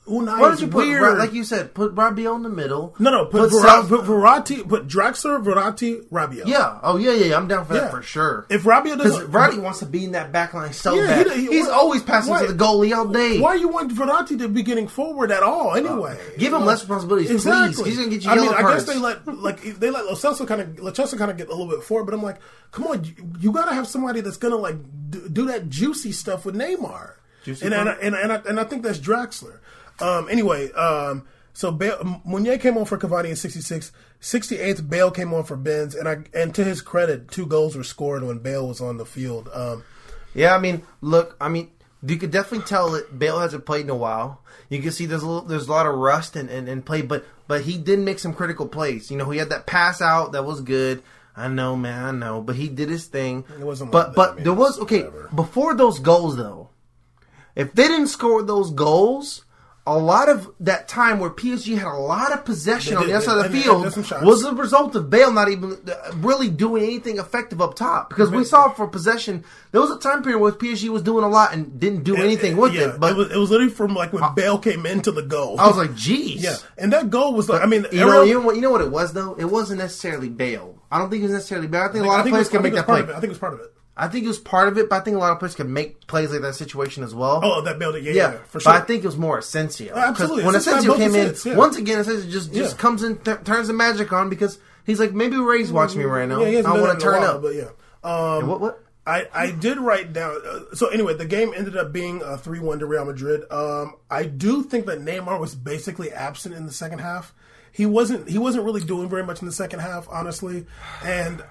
Unai Why did you put, weird. Like you said, put Rabiot in the middle? no, no, put, put Celso- put Verratti, put Draxler, Verratti, Rabiot. Yeah. Oh yeah, yeah. I'm down for Yeah. that for sure. If Rabiot doesn't, Verratti wants to be in that back line so Yeah, bad. he- he- He's why- always passing why- to the goalie all day. why you want Verratti to be getting forward at all uh, anyway? Give him less responsibilities, Exactly. please. He's gonna get you I mean, yellow I guess they let like they let Lo Celso kind of Lo Celso kind of get a little bit forward, but I'm like, come on, you, you got to have somebody that's gonna like do, do that juicy stuff with Neymar, Juicy and and, and and I, and I think that's Draxler. Um, anyway, um, so Bale, Meunier came on for Cavani in 66. 68th, Bale came on for Benz, and I and to his credit, two goals were scored when Bale was on the field. Um, Yeah, I mean, look, I mean, you could definitely tell that Bale hasn't played in a while. You can see there's a little, there's a lot of rust and, and, and play, but but he did make some critical plays. You know, he had that pass out that was good. I know, man, I know, but he did his thing. It wasn't but like but I mean, there was okay whatever. before those goals though. If they didn't score those goals, a lot of that time where PSG had a lot of possession They on the other side of the field there's some shots. was a result of Bale not even uh, really doing anything effective up top. Because we saw for possession, there was a time period where PSG was doing a lot and didn't do anything with yeah, it. But it was, it was literally from like when Bale came into the goal. I was like, geez. yeah, and that goal was like, I mean, You know, you know what? You know what it was though. It wasn't necessarily Bale. I don't think it was necessarily Bale. I think, a lot I of players was- can make that part play. it. I think it was part of it. I think it was part of it, but I think a lot of players can make plays like that situation as well. Oh, that Bale, yeah, yeah, Yeah, for sure. But I think it was more Asensio. Absolutely. When Asensio had Asensio both came in, yeah. once again, Asensio just, just Yeah. comes in, t- turns the magic on because he's like, maybe Ray's watching me right now. yeah, I want to turn while, up. but yeah. Um, What? What? I, I did write down. Uh, so anyway, the game ended up being a three-one to Real Madrid. Um, I do think that Neymar was basically absent in the second half. He wasn't. He wasn't really doing very much in the second half, honestly. And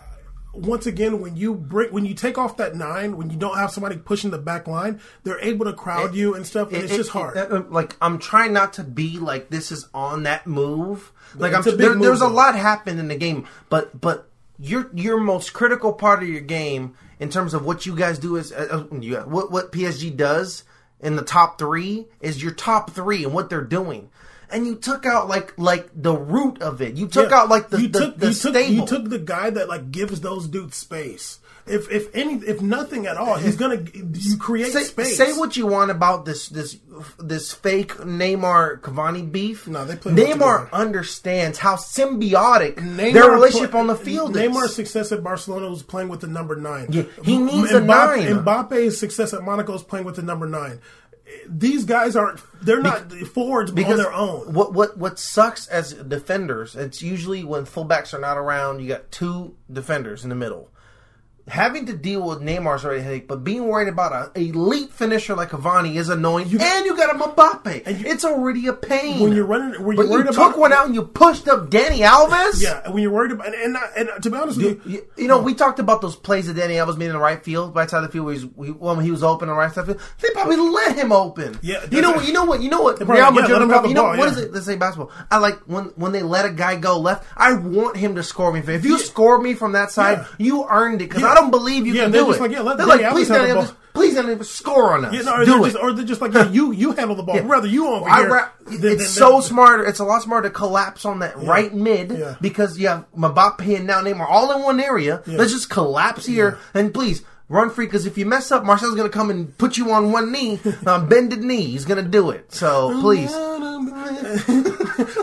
once again, when you bring when you take off that nine, when you don't have somebody pushing the back line, they're able to crowd you and stuff, and It- it's it- just hard. it- uh, like I'm trying not to be like this is on that move. Like I'm, a big there, move, there's a lot happened in the game, but but your your most critical part of your game in terms of what you guys do is uh, uh, what what PSG does in the top three is your top three and what they're doing. And you took out like like the root of it. You took Yeah. out like the you the, took the you took you took the guy that like gives those dudes space. If if any if nothing at all, he's gonna you create say, space. say what you want about this this this fake Neymar Cavani beef. No, they play Neymar understands how symbiotic Neymar their relationship play- on the field Neymar's is. success at Barcelona was playing with the number nine. Yeah, he needs a nine. Mbappe's success at Monaco is playing with the number nine. These guys aren't. They're not forwards on their own. What what what sucks as defenders? It's usually when fullbacks are not around. You got two defenders in the middle. Having to deal with Neymar's already headache, but being worried about an elite finisher like Cavani is annoying. and you got a Mbappe. it's already a pain. When you're running- when you're worried you about- took one out and you pushed up Dani Alves. Yeah, when you're worried about and and, and uh, to be honest with you, You, you know, we talked about those plays that Dani Alves made in the right field, right side of the field, where he's, he, when he was open on the right side of the field. They probably let him open. Yeah, you know what? You know what? You know what? probably- Real yeah, Madrid. let him have the you know ball, what yeah. is it? Let's say basketball. I like when when they let a guy go left. I want him to score me. If you score me from that side, Yeah. you earned it because Yeah. I don't believe you Yeah, can do just it. like, yeah, let they're like, please, have the. Alves, please, Dani Alves, score on us. you know, or do they're it. just, or they're just like yeah, you you handle the ball. Rather you over I here. ra- it's than- so than- smarter. It's a lot smarter to collapse on that right mid Yeah. because you have Mbappe and now Neymar all in one area. Let's just collapse here and please run free because if you mess up, Marcel's going to come and put you on one knee, uh, bended knee. He's going to do it. So please.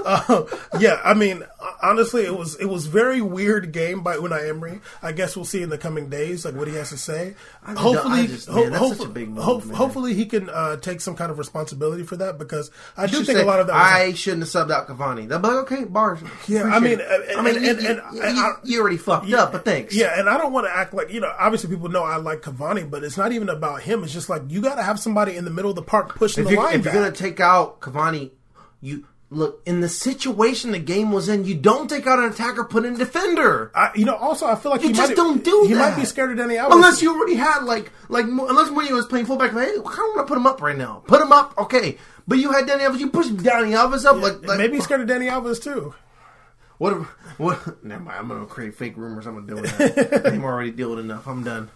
Uh, yeah, I mean, honestly, it was it was very weird game by Unai Emery. I guess we'll see in the coming days, like what he has to say. I hopefully, just- man, that's such move, hope- hopefully he can uh, take some kind of responsibility for that because I do think say, a lot of that. Was, I shouldn't have subbed out Cavani. They'll be like, okay, bars. Yeah, I mean, and- I mean, and- you, and- you- and- and I- you already fucked up, but thanks. Yeah, and I don't want to act like you know. Obviously, people know I like Cavani, but it's not even about him. It's just like you got to have somebody in the middle of the park pushing if the line if you're gonna take out Cavani, you look in the situation the game was in. You don't take out an attacker, put in a defender. I, you know, also I feel like You he just might, don't do He that. might be scared of Dani Alves Unless you already had like like unless Mourinho was playing fullback, like, hey, I don't want to put him up right now. Put him up, okay. But you had Dani Alves. You pushed Dani Alves up like, like maybe he's scared of Dani Alves too. What? What? Never mind. I'm gonna create fake rumors. I'm gonna deal with that. I'm already dealing enough. I'm done.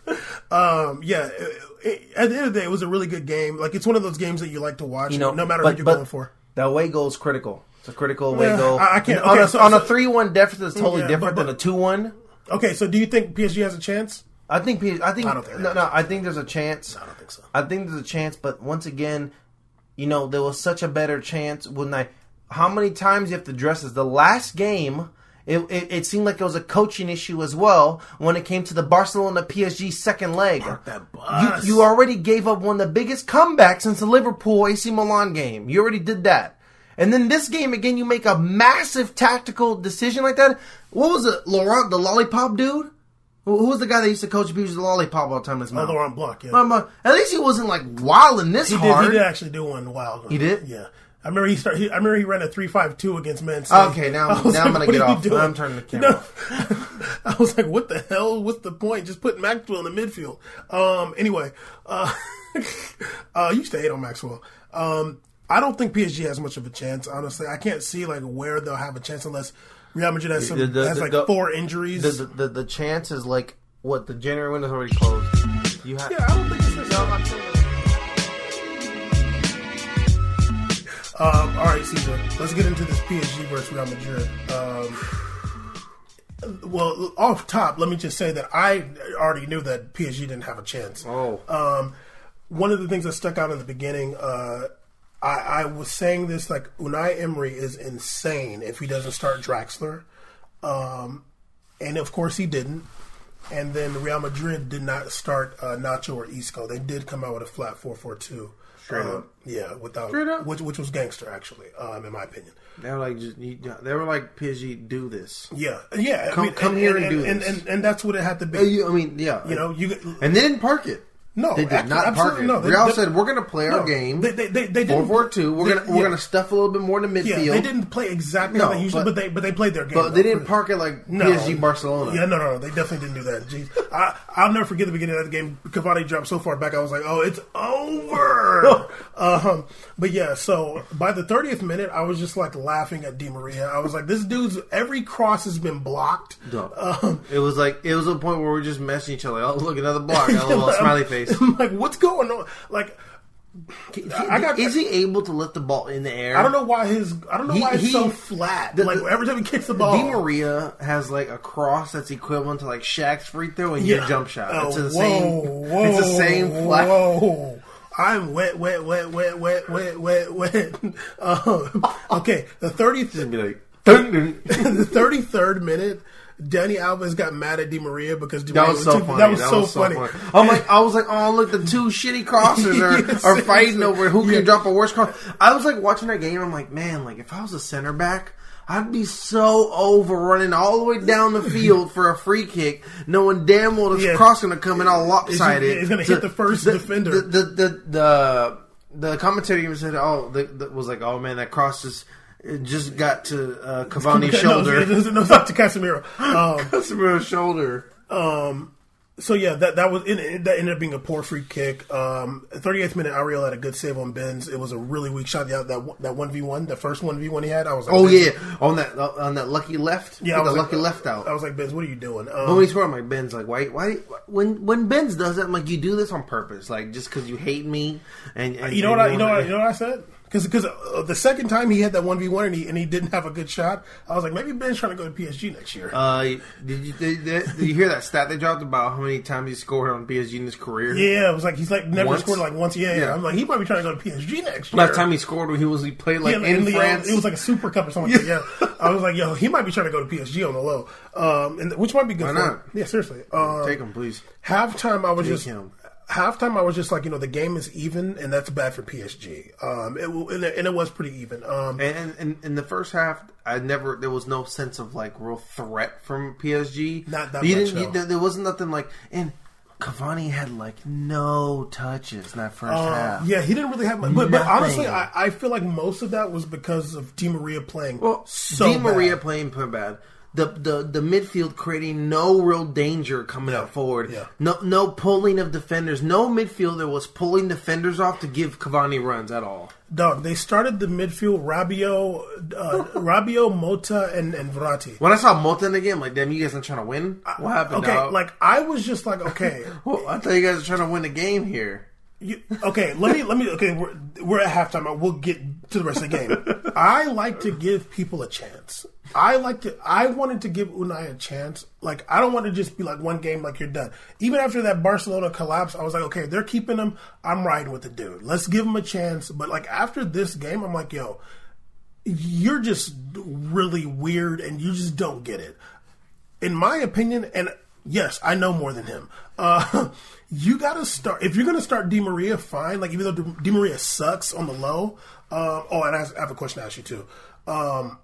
Um, yeah, it- it- at the end of the day, it was a really good game. Like it's one of those games that you like to watch, You know, no matter but- who you're but going for. The away goal is critical. It's a critical eh, away Yeah, goal. I- I can't- on a, so- on a three-one deficit is totally Yeah, different but- than a two-one. Okay, so do you think PSG has a chance? I think. P- I think. I don't think no, no. I think there's a chance. I don't think so. I think there's a chance, but once again, you know, there was such a better chance when I. How many times you have to dress as the last game? It, it, it seemed like it was a coaching issue as well when it came to the Barcelona PSG second leg. that You, bus. you already gave up one of the biggest comebacks since the Liverpool AC Milan game. You already did that. And then this game again, you make a massive tactical decision like that. What was it, Laurent, the lollipop dude? Who, who was the guy that used to coach people the lollipop all the time? His oh, mouth? Laurent Blanc, yeah. At least he wasn't like wilding this He did, hard. he did actually do one wild. He did? Yeah. I remember he started. He, I remember he ran a three five two against Man City. Okay, now- I was now I'm gonna get off. doing? I'm turning the camera I was like, what the hell? What's the point? Just put Maxwell in the midfield. Um. Anyway, uh, uh, you used to hate on Maxwell. Um. I don't think PSG has much of a chance. Honestly, I can't see like where they'll have a chance unless Real Madrid has some The- the- has like the- four injuries. the, the, the, the chance is like, what, the January window's already closed. You have. yeah, I don't think it's No, Um, all right, Caesar. Let's get into this PSG versus Real Madrid. Um, well, off top, let me just say that I already knew that PSG didn't have a chance. Oh. Um, one of the things that stuck out in the beginning, uh, I, I was saying this like Unai Emery is insane if he doesn't start Draxler, um, and of course he didn't. And then Real Madrid did not start uh, Nacho or Isco. They did come out with a flat four four two. Straight Uh, up. yeah, without Straight up. which which was gangster actually, um, in my opinion. They were like, just, you, they were like, PSG, do this. Yeah, yeah. I Come- come here and do and, this. and, and that's what it had to be. Uh, you- I mean, yeah. you know, you and they didn't park it. No, They did not it. no. They- Real they- said, we're going to play our no, game. They they they, they didn't four two. We're gonna we're yeah. gonna stuff a little bit more in the midfield. Yeah, they didn't play exactly No, how they usually, but- but, they but they played their game. but they didn't park it like No. PSG Barcelona. Yeah, no, no, no. They definitely didn't do that. Jeez. I, I'll never forget the beginning of the game. Cavani dropped so far back, I was like, oh, it's over. um, but yeah, so by the 30th minute, I was just like laughing at Di Maria. I was like, this dude's every cross has been blocked. No. Um, It was like it was a point where we are just messing each other. Oh, look, another block. Got a little smiley face. I'm like, what's going on? Like, I got. Is he able to lift the ball in the air? I don't know why his. I don't know He- why it's he- so flat. the- like every time he kicks the ball, Di Maria has like a cross that's equivalent to like Shaq's free throw and Yeah. your jump shot. Oh, it's the whoa, same. Whoa, it's the same flat. Whoa. I'm wet, wet, wet, wet, wet, wet, wet, wet. Um, okay, the thirtieth, like, the thirty third minute. Dani Alves got mad at Di Maria because Di That Maria was so too- funny. That was so funny. I'm like, I was like, oh look, the two shitty crossers are, Yes, are fighting over who can Yeah. drop a worse cross. I was like watching that game. I'm like, man, like if I was a center back. I'd be so over running all the way down the field for a free kick, knowing damn well this Yeah. cross gonna come in all lopsided. it's gonna hit the first defender. The the the the, the commentator even said, "Oh, the, the, was like, oh man, that cross just it just got to uh, Cavani's shoulder, No, no, no, not to Casemiro. Um, Casemiro's shoulder." Um, so yeah, that that was it, it- that ended up being a poor free kick. Um, 38th minute, Areola had a good save on Benz. It was a really weak shot. That that that one v one, the first one v one he had. I was like, Oh Benz- yeah, on that on that lucky left. yeah, I the like, lucky left out. I was like, Benz, what are you doing? But Um, when he scored, I'm like Ben's like, why, why, when when Ben's does it, I'm like, you do this on purpose, like just because you hate me, and, and you know and what? I, you know what? You know what I said? Because because uh, the second time he had that one v one and he and he didn't have a good shot, I was like, maybe Ben's trying to go to PSG next year. Uh, did you did, did you hear that stat they dropped about how many times he scored on PSG in his career? yeah, it was like he's like never Once? scored like once. Yeah, yeah, Yeah. I'm like he might be trying to go to PSG next year. Last time he scored when he was he played like Yeah, in the, uh, France. it was like a Super Cup or something. Like that. Yeah, I was like, yo, he might be trying to go to PSG on the low, um, and which might be good Why for him. not? Yeah, seriously. Um, Take him, please. halftime, I was Take just him. Halftime. I was just like, you know, the game is even, and that's bad for PSG. Um, it, will- and, it, and it was pretty even. Um, And, in the first half, I never there was no sense of like real threat from PSG. Not that you much, didn't. you- no. there, there wasn't nothing like and. Cavani had like no touches in that first uh, half. yeah, he didn't really have, much, but, but honestly, I, I feel like most of that was because of Di Maria playing Well, so Di Maria bad. playing pretty bad. The the the midfield creating no real danger coming up forward. Yeah. No no pulling of defenders. No midfielder was pulling defenders off to give Cavani runs at all. Dog, they started the midfield Rabiot, uh, Rabiot, Motta, and, and Verratti. When I saw Motta in the game, like, damn, you guys are trying to win. What happened? Okay, dog? like I was just like, okay, Well, I thought you guys are trying to win the game here. you, okay, let me let me. Okay, we're we're at halftime. We'll get to the rest of the game. I like to give people a chance. I like to. I wanted to give Unai a chance. Like I don't want to just be like one game, like you're done. Even after that Barcelona collapse, I was like, okay, they're keeping him. I'm riding with the dude. Let's give him a chance. But like after this game, I'm like, yo, you're just really weird, and you just don't get it in my opinion, and yes, I know more than him. Uh, you got to start if you're going to start Di Maria. Fine, like even though Di Maria sucks on the low. Uh, oh, and I have a question to ask you too. Um,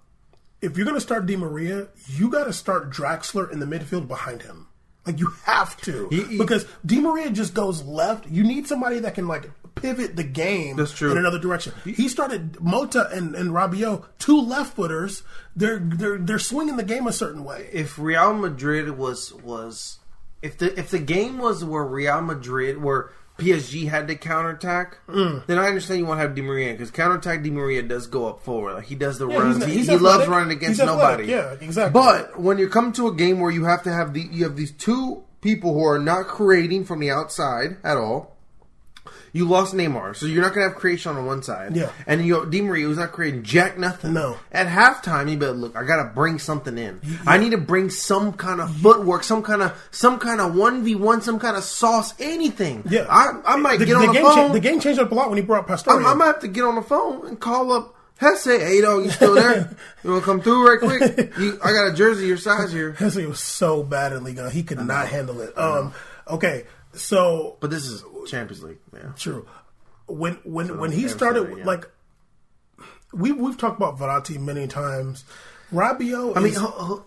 if you're going to start Di Maria, you got to start Draxler in the midfield behind him. Like you have to He- he- because Di Maria just goes left. You need somebody that can like pivot the game That's true. in another direction. He started Motta and, and Rabiot, two left footers. They're they're they're swinging the game a certain way. if Real Madrid was was if the if the game was where Real Madrid where PSG had to counterattack, Mm. then I understand you want to have Di Maria because counterattack Di Maria does go up forward. Like he does the Yeah, runs. he's- he he's he loves running against nobody. yeah, exactly. But when you come to a game where you have to have the you have these two people who are not creating from the outside at all. You lost Neymar, so you're not gonna have creation on one side. Yeah. and you Di Maria who's not creating jack nothing. No. At halftime, you better look. I gotta bring something in. I need to bring some kind of footwork, some kind of some kind of one v one, some kind of sauce, anything. Yeah, I, I might the, get on the, phone. cha- the game changed up a lot when he brought Pastore. I, I might have to get on the phone and call up Jese. Hey, dog, you still there? you want to come through right quick? You, I got a jersey your size here. Jese was so bad in Liga, he could not handle it. Um, okay, so But this is Champions League, man. true. When when when he started, yeah. like we we've talked about Verratti many times. Rabiot, I mean, is- ho- ho-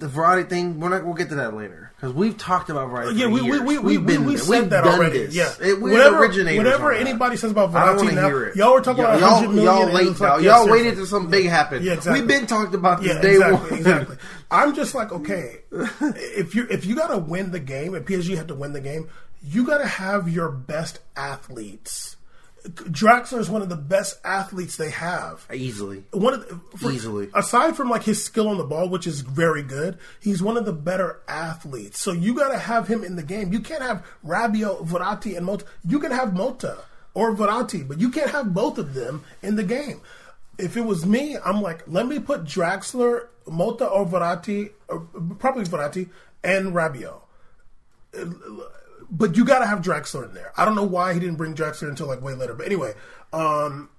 the Verratti thing. We're not. We'll get to that later because we've talked about Verratti. Yeah, we, we, we, we, We've been we there. said We've that already. This. Yeah, It- we're whatever, whatever on that. anybody says about Verratti, I don't now, hear it. y'all were talking y'all, about 100 million. Y'all and late like, now. Y'all seriously. waited till something big happened. Yeah, exactly. We've been talked about this Yeah, day exactly, one. exactly. I'm just like, okay, if you if you got to win the game, if PSG had to win the game, you got to have your best athletes. Draxler is one of the best athletes they have. Easily. One of the, for- Easily. aside from like his skill on the ball, which is very good, he's one of the better athletes. So you got to have him in the game. You can't have Rabiot, Verratti, and Motta. You can have Motta or Verratti, but you can't have both of them in the game. If it was me, I'm like, let me put Draxler, Motta, or Verratti, or probably Verratti, and Rabiot but you got to have Draxler in there. I don't know why he didn't bring Draxler until like way later. But anyway, um,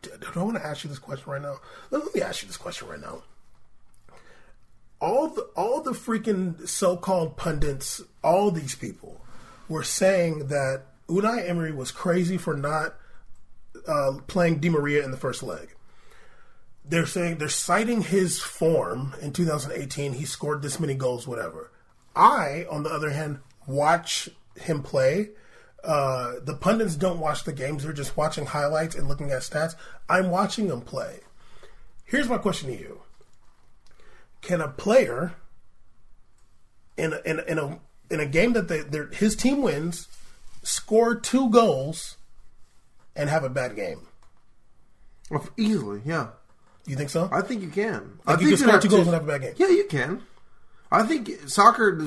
do I want to ask you this question right now? Let, let me ask you this question right now. All the all the freaking so-called pundits, all these people, were saying that Unai Emery was crazy for not uh, playing Di Maria in the first leg. They're saying they're citing his form in 2018. He scored this many goals, whatever. I, on the other hand, watch him play. Uh, the pundits don't watch the games; they're just watching highlights and looking at stats. I'm watching him play. Here's my question to you: Can a player in a, in a, in a in a game that they, his team wins score two goals and have a bad game? Easily, yeah. You think so? I think you can. Like I you think can score two goals and have a bad game. Yeah, you can. I think soccer.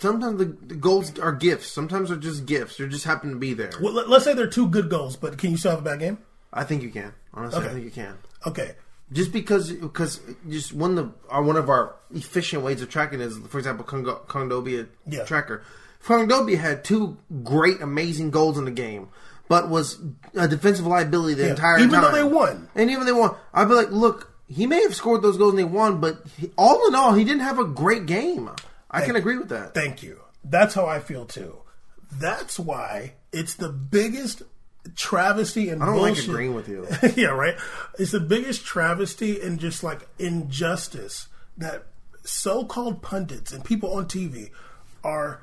Sometimes the, the goals are gifts. Sometimes they're just gifts. They just happen to be there. Well, let, us say they're two good goals, but can you still have a bad game? I think you can. Honestly, I think you can. Okay. Just because, because just one of the uh, one of our efficient ways of tracking is, for example, Kondogbia Yeah. tracker. Kondogbia had two great, amazing goals in the game, but was a defensive liability the Yeah. entire Even time. Even though they won. and even they won, I'd be like, look, he may have scored those goals and they won, but he, all in all, he didn't have a great game. I can agree with that. Thank you. That's how I feel too. That's why it's the biggest travesty and I don't like bullshit. agreeing with you. yeah, right. It's the biggest travesty and just like injustice that so-called pundits and people on TV are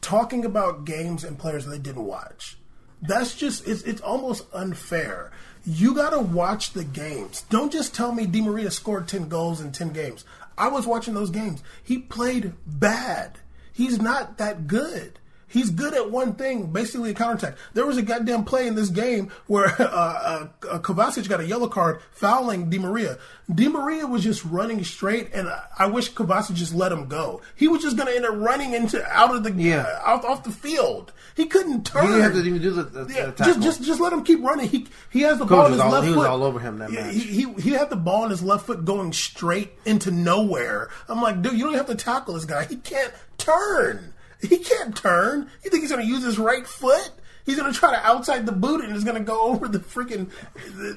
talking about games and players that they didn't watch. That's just it's it's almost unfair. You got to watch the games. Don't just tell me Di Maria scored 10 goals in 10 games. I was watching those games. He played bad. He's not that good. He's good at one thing, basically a counterattack. There was a goddamn play in this game where uh, uh, uh, Kovacic got a yellow card fouling Di Maria. Di Maria was just running straight, and I wish Kovacic just let him go. He was just going to end up running into out of the Yeah. uh, out off the field. He couldn't turn. He didn't have to even do the, the, Yeah, the just just just let him keep running. He he has the Coach ball in his all- left he was foot. all over him that Yeah, match. He, he he had the ball in his left foot going straight into nowhere. I'm like, dude, you don't have to tackle this guy. He can't turn. He can't turn. You think he's going to use his right foot? He's going to try to outside the boot and it's going to go over the freaking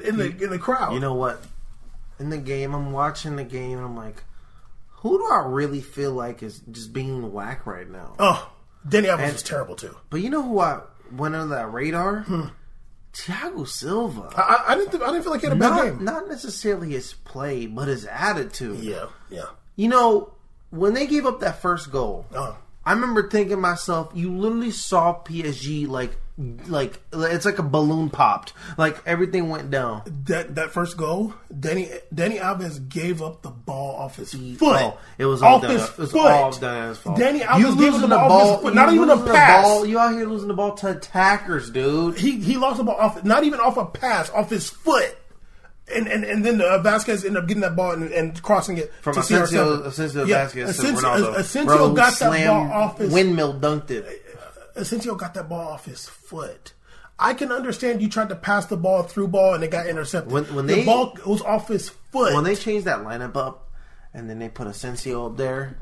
in the in the crowd. You know what? In the game, I'm watching the game, and I'm like, who do I really feel like is just being whack right now? Oh, Dani Alves is terrible too. But you know who I went under that radar? Hmm. Thiago Silva. I, I, didn't th- I didn't feel like he had a bad Not, game. not necessarily his play, but his attitude. Yeah, yeah. You know, when they gave up that first goal, Oh. I remember thinking to myself, you literally saw PSG like, like it's like a balloon popped, like everything went down. That that first goal, Dani Dani Alves gave up the ball off his foot. Oh, it was all off his It was foot. all fault. Dani Alves you losing the ball, foot. Not even a pass. ball. You out here losing the ball to attackers, dude. He he lost the ball off, not even off a pass, off his foot. And and, and then uh, Vasquez ended up getting that ball and, and crossing it From to Asensio, CR7. Asensio Yeah, Vasquez to Asensio, Ronaldo. Asensio Bro, got that ball off his windmill dunked it. Asensio got that ball off his foot. I can understand you tried to pass the ball through ball and it got intercepted. When- when the they- ball was off his foot. when they changed that lineup up and then they put Asensio up there,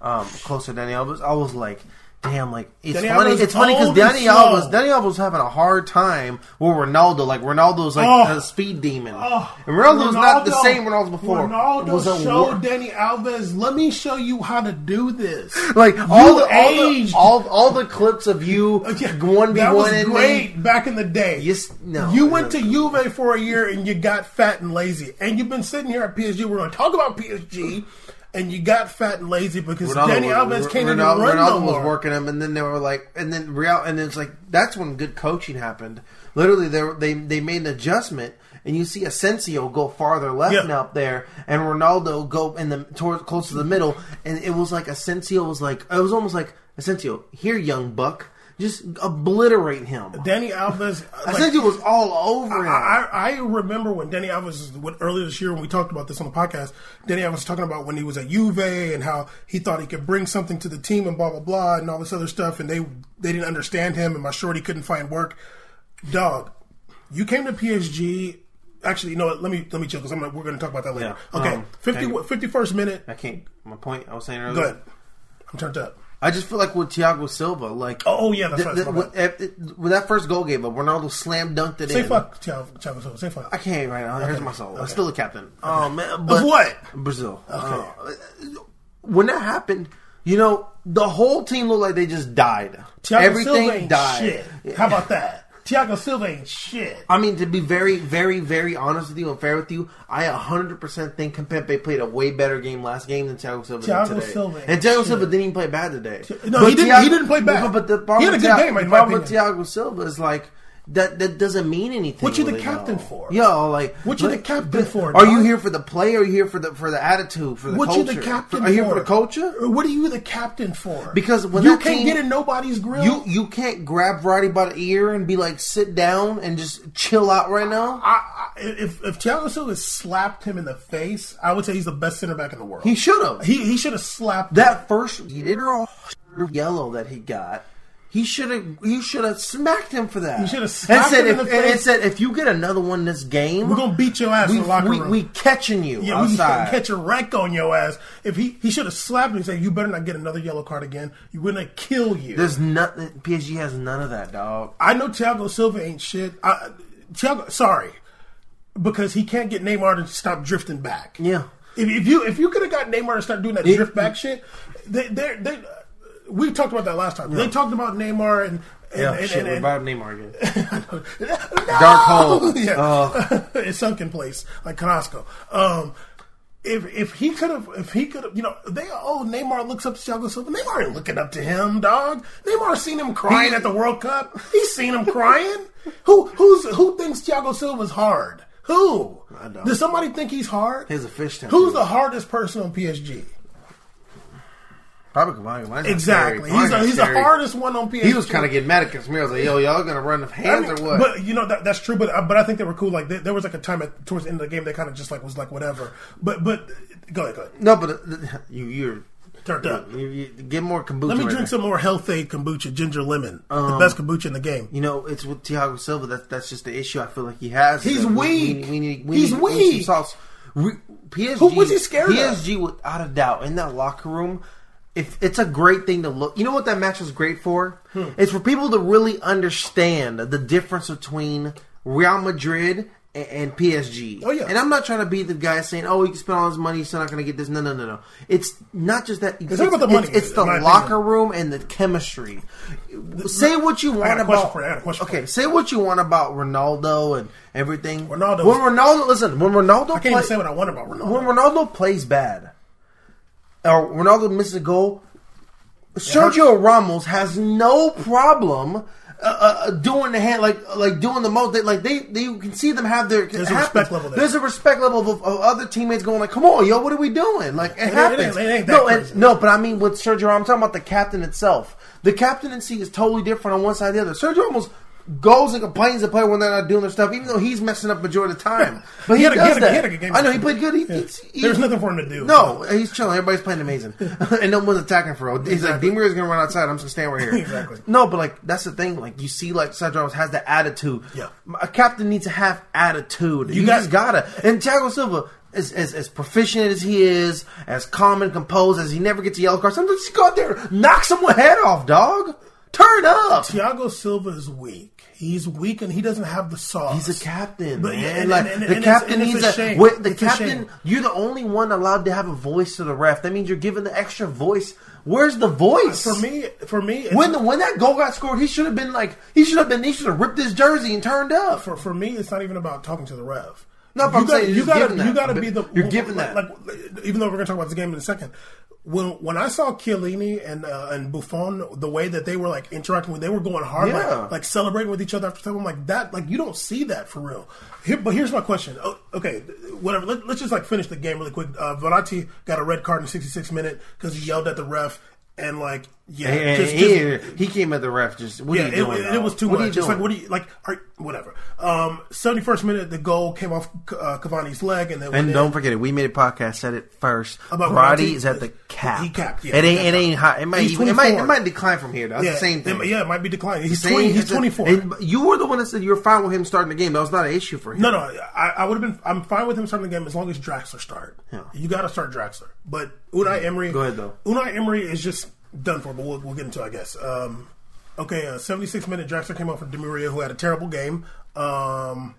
um, closer to Dani Alves, I was like, damn, like it's Dani funny. It's funny because Dani. Alves, Dani Alves was having a hard time with Ronaldo. Like Ronaldo's like Oh. a speed demon, Oh, and Ronaldo's not the same Ronaldo before. Ronaldo was a showed Dani Alves, let me show you how to do this. like all the, all the all, all the clips of you one v one great back in the day. Yes- no, you went to was- Juve for a year and you got fat and lazy, and you've been sitting here at PSG. We're going to talk about PSG, and you got fat and lazy because Ronaldo Dani Alves can't even Ronaldo, run Ronaldo no was working him, and then they were like, and then Real, and it's like that's when good coaching happened. Literally, they were- they they made an adjustment, and you see Asensio go farther left Yeah. now up there, and Ronaldo go in the towards close to the middle, and it was like Asensio was like it was almost like Asensio, here, young buck, just obliterate him. Dani Alves. I like, it was all over him. I, I I remember when Dani Alves when, earlier this year when we talked about this on the podcast. Dani Alves was talking about when he was at Juve and how he thought he could bring something to the team and blah blah blah and all this other stuff and they they didn't understand him and my shorty couldn't find work. Dog, you came to PSG. Actually, you know what? Let me let me chill because we're going to talk about that later. Yeah. Okay, Um, 50, 51st minute. I can't. My point I was saying earlier. Good. I'm turned up. I just feel like with Thiago Silva, like Oh, oh, yeah, that's the- right, the- that's when, it- when that first goal gave up, Ronaldo slam dunked it Say in. fuck, Thiago Thiago Silva. Say fuck. I can't right now. Here's my soul. I'm still a captain. Oh man, but what? Brazil. Uh, when that happened, you know, the whole team looked like they just died. Thiago Everything Silva ain't died. shit. How about that? Thiago Silva ain't shit. I mean, to be very, very, very honest with you and fair with you, I 100% think Kimpembe played a way better game last game than Thiago Silva Thiago did today. Silva and Thiago shit. Silva didn't even play bad today. No, he didn't- he didn't play bad. But, but the He had a good Thia- game, in my problem with. Thiago Silva is like that. That doesn't mean anything. What you the captain though. for? Yo, like What you the captain for, Are you here for the play? or Are you here for the for the attitude? For the What culture? you the captain Are you here for? for the culture? Uh, what are you the captain for? Because when you can't team- get in nobody's grill. You you can't grab Roddy by the ear and be like, sit down and just chill out right now. I, I, if if Thiago Silva slapped him in the face, I would say he's the best center back in the world. He should have. he, he should have slapped That first yellow that he got, he should have he should have smacked him for that. He should have and said him in the face. it said if you get another one this game, We're gonna beat your ass we, in the locker we, room. we catching you yeah, outside. can catch a wreck on your ass. If he he should have slapped him and said, "You better not get another yellow card again. You're gonna kill you." There's nothing. PSG has none of that, dog. I know Thiago Silva ain't shit. I, Thiago, sorry, because he can't get Neymar to stop drifting back. Yeah. If, if you if you could have got Neymar to start doing that drift back shit, they they they. We talked about that last time. They talked about Neymar and, and, Yeah, and, shit. and, we're about Neymar again. No! Dark hole. yeah, Oh. it's sunk in place like Carrasco. Um, if if he could have, if he could have, you know, they oh Neymar looks up to Thiago Silva. Neymar ain't looking up to him, dog. Neymar seen him crying He- at the World Cup. He's seen him crying. who who's who thinks Thiago Silva's hard? Who? I don't. Does somebody think he's hard? He's a fish tank. Who's the hardest person on PSG? Cavani's not Exactly. He's a, he's the hardest one on PSG. He was kind of getting mad at Casemiro. I was like, "Yo, y'all gonna run the I hands mean, or what?" But you know that, that's true. But uh, but I think they were cool. Like there, there was like a time at, towards the end of the game they kind of just like was like whatever. But but go ahead, go ahead. no, but uh, you you're Turned up. you, you get more kombucha. Let me right drink now. some more healthy kombucha, ginger lemon, Um, the best kombucha in the game. You know, it's with Thiago Silva. That's that's just the issue. I feel like he has. He's we- weak. We, we need. We He's need, we need some weak. sauce. Re, PSG. Who was he scared of? PSG, without a doubt, in that locker room. If it's a great thing to look, you know what that match was great for? Hmm. It's for people to really understand the difference between Real Madrid and, and PSG. Oh, yeah. and I'm not trying to be the guy saying, "Oh, you can spend all his money, he's still not going to get this." No, no, no, no. It's not just that. It's, not about the money, It's, it's the locker opinion. room and the chemistry. Say what you want about. you. I got a question for okay, say what you want about Ronaldo and everything. Ronaldo When Ronaldo, listen, when Ronaldo I can't play- even say what I want about Ronaldo. when Ronaldo plays bad, or Ronaldo misses a goal, Sergio Ramos has no problem. Uh, uh, doing the hand like like doing the most they, like they, they you can see them have their There's a it respect level there. There's a respect level of, of other teammates going like, "Come on, yo, what are we doing?" Like it ain't- it happens. ain't- it ain't that no, and- crazy. no, but I mean with Sergio, Ramos, I'm talking about the captain itself. The captaincy is totally different on one side or the other. Sergio Ramos goes and complains to play when they're not doing their stuff, even though he's messing up majority of the time. But he, He had a- he does a- that. he had a good game I know he played good. He, Yeah. he- There's nothing for him to do. No, he's chilling. Everybody's playing amazing, and no one's attacking for real. He's Exactly. like, Demir is gonna run outside. I'm just gonna stand right here. Exactly. No, but like that's the thing. Like you see, like Ramos has the attitude. Yeah. a captain needs to have attitude. You, You got- just gotta. And Thiago Silva. As, as, as proficient as he is, as calm and composed as he never gets a yellow card, sometimes just go out there, knock someone's head off, dog. Turn up. Thiago Silva is weak. He's weak and he doesn't have the sauce. He's a captain, But man. yeah, and- like and- and- the captain it's- it's a a. the It's a captain, shame. you're the only one allowed to have a voice to the ref. That means you're giving the extra voice. Where's the voice? for me. For me, when the, when that goal got scored, he should have been like he should have been he should have ripped his jersey and turned up. for for me, it's not even about talking to the ref. No, but you I'm saying you're you gotta you gotta be the you're giving like, that. Like, even though we're gonna talk about the game in a second, when when I saw Chiellini and uh, and Buffon, the way that they were like interacting with, they were going hard, Yeah. like, like celebrating with each other after time. I'm like that, like you don't see that for real. Here, but here's my question. Oh, okay, whatever. Let, us just like finish the game really quick. Uh, Verratti got a red card in 66 minute because he yelled at the ref and like yeah, And just, he, just- he came at the ref just what yeah, are you doing? it, it was too What are much. It's like, what do you like? Are, whatever. Um, Seventy first minute, the goal came off uh, Cavani's leg, and then And in. don't forget it. We made a podcast. Said it first. About Verratti. is at the cap. He capped, yeah, it ain't. It ain't. It might. Even, it might. It might decline from here. That's yeah, the same thing. it- yeah, it might be declining. He's Saying twenty. He's twenty four. you were the one that said you were fine with him starting the game. That was not an issue for him. No, no, I, I would have been. I'm fine with him starting the game as long as Draxler start. Yeah. You got to start Draxler, but Unai Emery. Go ahead, though. Unai Emery is just done for, but we'll, we'll get into. it, I guess. Um, okay, uh, 76 minute Draxler came out for Di Maria, who had a terrible game. Um,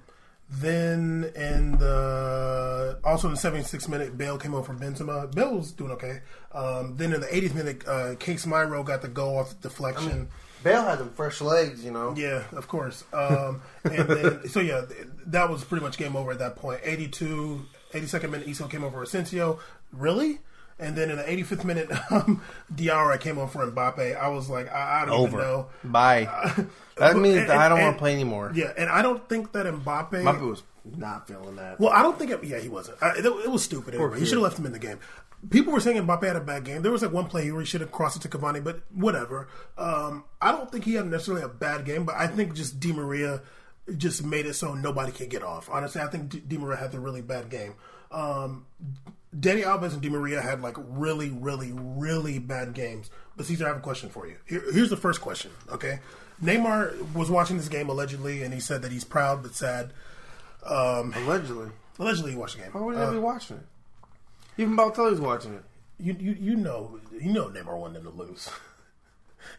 then in the also in the 76 minute, Bale came over for Benzema. Bale was doing okay. Um, then in the 80th minute, uh, Casemiro got the goal off the deflection. Bale had them fresh legs. You know. Yeah, of course. Um, and then, so yeah, that was pretty much game over at that point. 82, 82nd minute, Isco came over Asensio. Really? And then in the 85th minute, um, Diarra came on for Mbappe. I was like, I, I don't even Over. know. Bye. That means and- that I don't want to play anymore. Yeah, and I don't think that Mbappe. My was not feeling that. Well, I don't think it. Yeah, he wasn't. I, it, it was stupid. Anyway. He should have left him in the game. People were saying Mbappe had a bad game. There was like one play where he should have crossed it to Cavani, but whatever. Um, I don't think he had necessarily a bad game, but I think just Di Maria just made it so nobody can get off. Honestly, I think Di, Di Maria had the really bad game. Um, Dani Alves and Di Maria had like really, really, really bad games. But Caesar, I have a question for you. Here, here's the first question. Okay, Neymar was watching this game allegedly, and he said that he's proud but sad. Um, Allegedly. Allegedly, he watched the game. Why would Uh, I be watching it? Even Balotelli's watching it. you, you you know you know Neymar wanted them to lose.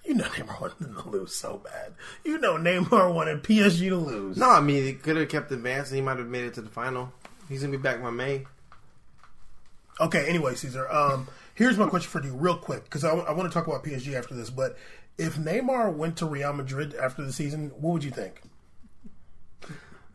You know Neymar wanted them to lose so bad. You know Neymar wanted PSG to lose. No, I mean he could have kept advancing. He might have made it to the final. He's gonna be back by May. Okay. Anyway, Caesar. Um, here's my question for you, real quick, because I, want to talk about PSG after this. But if Neymar went to Real Madrid after the season, what would you think?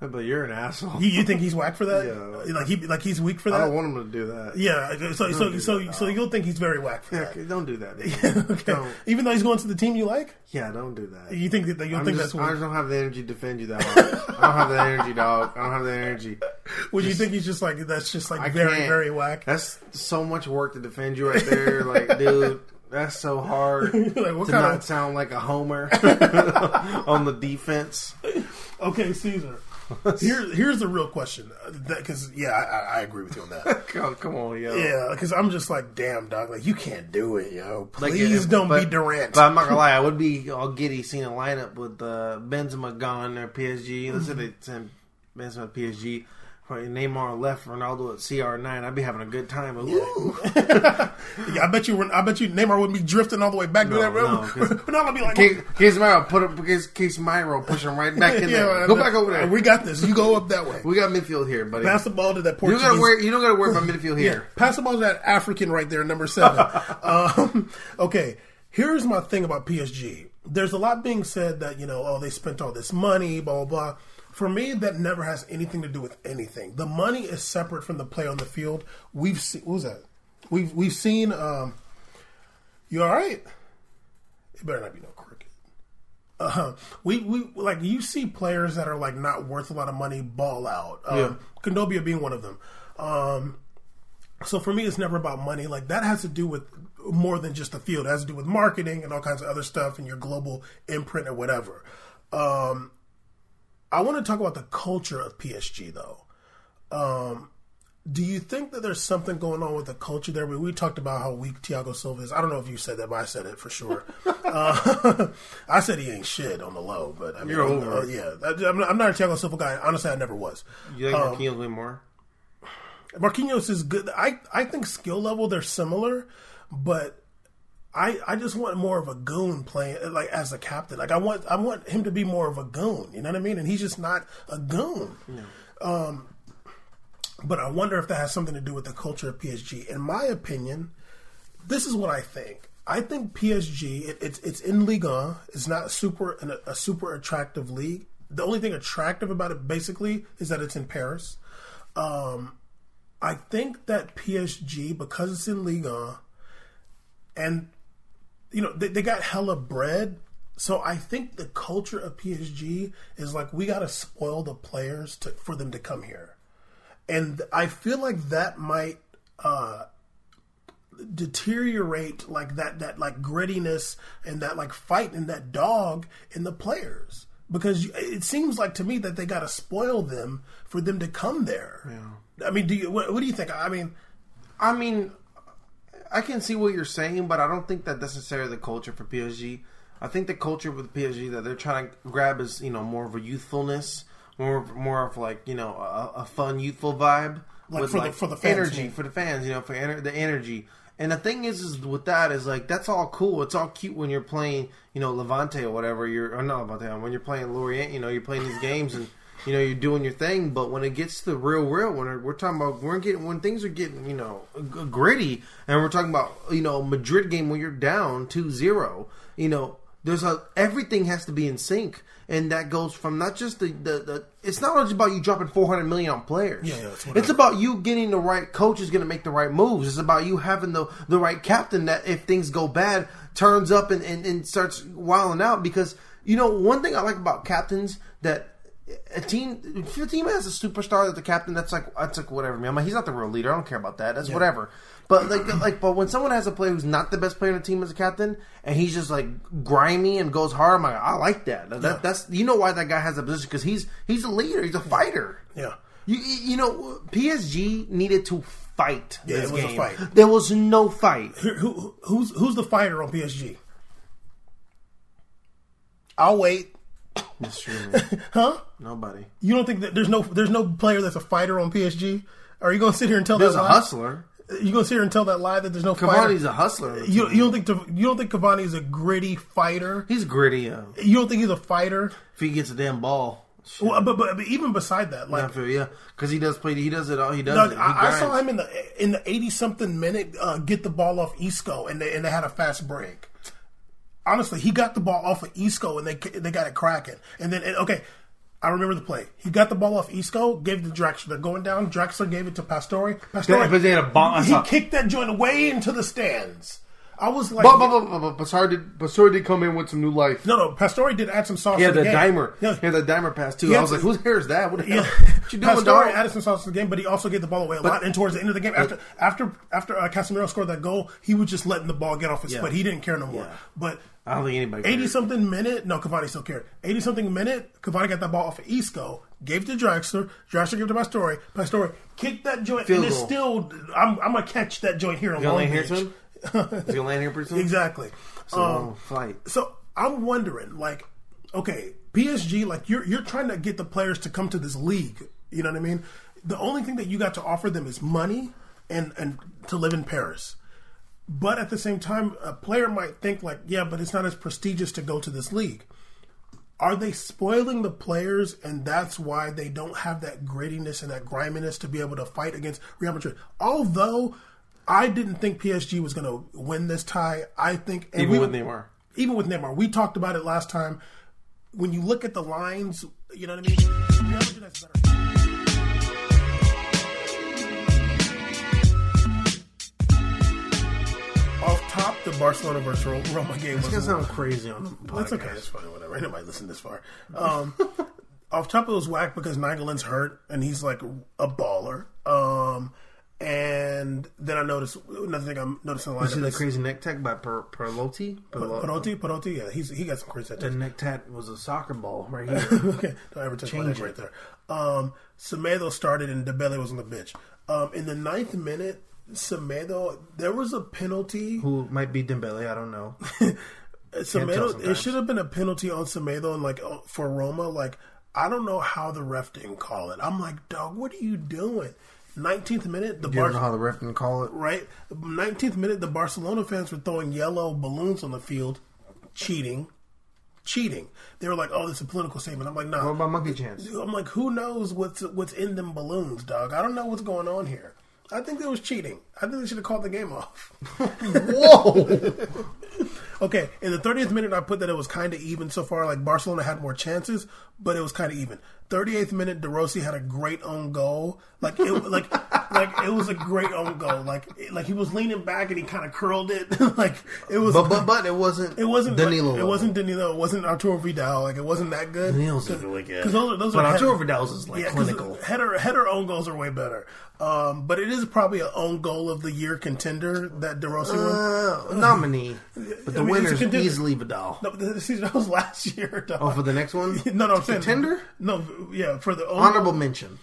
But you're an asshole. You, you think he's whack for that? Yeah. Like he like he's weak for that. I don't want him to do that. yeah. So so so that, so you'll think he's very whack for Yeah, that. don't do that. okay. Don't. Even though he's going to the team you like, Yeah, don't do that. you think that you I'm think just, that's I just don't have the energy to defend you that hard. I don't have the energy, dog. I don't have the energy. Would you think he's just like that's just like I very can't. very whack? That's so much work to defend you right there. Like, dude, that's so hard like what to kind not of sound like a homer on the defense. okay, Caesar? Here here's the real question because yeah, I, I- agree with you on that. Come, come on, yo. Yeah, because I'm just like, damn, dog, like you can't do it, yo. Like, Please if- don't but- be Durant. But I'm not gonna lie, I would be all giddy seeing a lineup with uh, Benzema gone or PSG. Let's say they send Benzema to PSG. Neymar left, Ronaldo at CR9. I'd be having a good time. But. Yeah, I bet you, I bet you, Neymar would be drifting all the way back to No, that no, room. 'cause- but I'm be like, Case, Casemiro, put up Case, Casemiro, push him right back in there. man, Go back over there. We got this. You go up that way. We got midfield here, buddy. Pass the ball to that you Portuguese. don't gotta worry. You don't gotta worry about midfield Yeah, here. pass the ball to that African right there, number seven. um, okay, here's my thing about PSG. There's a lot being said that you know, oh, they spent all this money, blah blah blah. For me, that never has anything to do with anything. The money is separate from the play on the field. We've seen what was that? We've we've seen. Um, you all right? It better not be no cricket. Uh, we we like you see players that are like not worth a lot of money ball out. Um, Yeah. Kondogbia being one of them. Um, so for me, it's never about money. Like that has to do with more than just the field. It has to do with marketing and all kinds of other stuff and your global imprint or whatever. Um, I want to talk about the culture of PSG though. Um, do you think that there's something going on with the culture there? We, we talked about how weak Thiago Silva is. I don't know if you said that, but I said it for sure. uh, I said he ain't shit on the low, but I mean, You're over uh, yeah, I, I'm, not, I'm not a Thiago Silva guy. Honestly, I never was. You like Marquinhos way more? Marquinhos is good. I I think skill level they're similar, but I I just want more of a goon playing like as a captain. Like I want I want him to be more of a goon. You know what I mean? And he's just not a goon. Um, but I wonder if that has something to do with the culture of PSG. In my opinion, this is what I think. I think PSG it, it's it's in Liga. It's not super an, a super attractive league. The only thing attractive about it basically is that it's in Paris. Um, I think that PSG because it's in Liga, and you know they, they got hella bread. So I think the culture of PSG is like we got to spoil the players to for them to come here, and I feel like that might uh, deteriorate like that that like grittiness and that like fight and that dog in the players because it seems like to me that they got to spoil them for them to come there. Yeah. I mean, do you what, what do you think? I mean, I mean, I can see what you're saying, but I don't think that necessarily the culture for PSG. I think the culture with PSG that they're trying to grab is you know more of a youthfulness, more of, more of like you know a, a fun youthful vibe Like with for the- for the fans, energy mean? for the fans, you know, for ener- the energy. And the thing is, is with that is like that's all cool. It's all cute when you're playing, you know, Levante or whatever. You're or not Levante. When you're playing Lorient, you know, you're playing these games and you know you're doing your thing. But when it gets to the real, real, when we're, talking about we're getting when things are getting you know gritty, and we're talking about you know Madrid game when you're down 2-0, you know. There's a everything has to be in sync, and that goes from not just the, the, the it's not just about you dropping 400 million on players. Yeah, yeah, it's about you getting the right coach is going to make the right moves. It's about you having the the right captain that if things go bad turns up and, and, and starts wilding out. Because you know one thing I like about captains that a team if a team has a superstar that's the captain that's like that's like whatever man. I'm like, he's not the real leader. I don't care about that. That's whatever. But like like but when someone has a player who's not the best player on the team as a captain and he's just like grimy and goes hard, I'm like I like that. that Yeah. That's you know why that guy has a position because he's he's a leader. He's a fighter. yeah. You, you know, PSG needed to fight Yeah, this it was a fight. There was no fight. Who, who, who's who's the fighter on PSG? I'll wait. Huh? Nobody. You don't think that there's no there's no player that's a fighter on PSG? Are you going to sit here and tell There's that a lie? husler. You going to sit here and tell that lie that there's no Cavani's fighter? a hustler. You, you don't think you don't think Cavani is a gritty fighter? He's gritty. Uh, You don't think he's a fighter? if he gets a damn ball. Well, but, but but even beside that, like feel yeah, because he does play. He does it all. He does Doug, it. He I, I saw him in the in the eighty something minute uh, get the ball off Isco, and they and they had a fast break. Honestly, he got the ball off of Isco, and they they got it cracking. And then okay, I remember the play. He got the ball off Isco, gave the direction. They're going down. Draxler gave it to Pastore. Pastore, Yeah, but they had a bomb- He kicked that joint way into the stands. I was like, But, but, but, but, but Pastore did, Pastore did come in with some new life. no, no. Pastore did add some sauce. Yeah, to the the dimer. Yeah, Yeah, the dimer pass too. I was like, whose hair is that? What the Yeah, hell? What you doing, Pastore dog? added some sauce to the game, but he also gave the ball away a lot. And towards the end of the game, after after after uh, Casemiro scored that goal, he was just letting the ball get off his Yeah. foot. He didn't care no more. Yeah. But I don't think anybody. eighty cared. something minute, no, Cavani still cared. Eighty something minute, Cavani got that ball off of Isco, gave it to Draxler. Draxler gave it to Pastore. Pastore kicked that joint, Field and it's goal. still. I'm, I'm gonna catch that joint here gonna Long Beach. Is he gonna land here pretty soon? Exactly. So Um, fight. so I'm wondering, like, okay, PSG, like you're you're trying to get the players to come to this league. You know what I mean? The only thing that you got to offer them is money and and to live in Paris. But at the same time, a player might think like, yeah, but it's not as prestigious to go to this league. Are they spoiling the players, and that's why they don't have that grittiness and that griminess to be able to fight against Real Madrid? Although I didn't think PSG was going to win this tie, I think and Even we- with Neymar. even with Neymar, we talked about it last time. When you look at the lines, you know what I mean. Real Madrid has better. Off top, the Barcelona versus Roma game This was gonna sound crazy on the podcast. that's okay. That's fine. Whatever. Ain't nobody listen this far. Um, off top, it was whack because Nainggolan's hurt and he's like a baller. Um, and then I noticed another thing I'm noticing a lot. that is crazy neck tag by per- Perlotti? Perlo- Perotti. Perotti, yeah, he's he got some crazy The neck tat was a soccer ball right here. okay, don't ever touch my neck right there. Um, Semedo started and Dembele was on the bench. Um, in the ninth minute, Semedo, there was a penalty. Who might be Dembele? I don't know. Semedo, it should have been a penalty on Semedo and like uh, for Roma. Like I don't know how the ref didn't call it. I'm like, dog, what are you doing? 19th minute, the You Bar- know how the ref can call it. right? 19th minute, the Barcelona fans were throwing yellow balloons on the field, cheating, cheating. They were like, "Oh, this is a political statement." I'm like, "No." What about monkey chance? I'm like, who knows what's what's in them balloons, dog? I don't know what's going on here. I think there was cheating. I think they should have called the game off. Whoa! Okay, in the 30th minute, I put that it was kind of even so far. Like Barcelona had more chances, but it was kind of even. 38th minute, De Rossi had a great own goal. Like it, like, like it was a great own goal. Like, like he was leaning back and he kind of curled it. like it was. But but but it wasn't. it wasn't Danilo. Like, it wasn't Danilo. It wasn't Arturo Vidal. Like it wasn't that good. Danilo's really good. 'Cause those are- those but are Arturo head- Vidal's is like 'cause clinical. Header header own goals are way better. Um, but it is probably an own goal of the year contender that De Rossi won. Uh, nominee, but the I mean, winner's easily Vidal. No, the season that was last year. Dog. Oh, for the next one, no, no, I'm saying contender. No, yeah, for the own Honorable mention.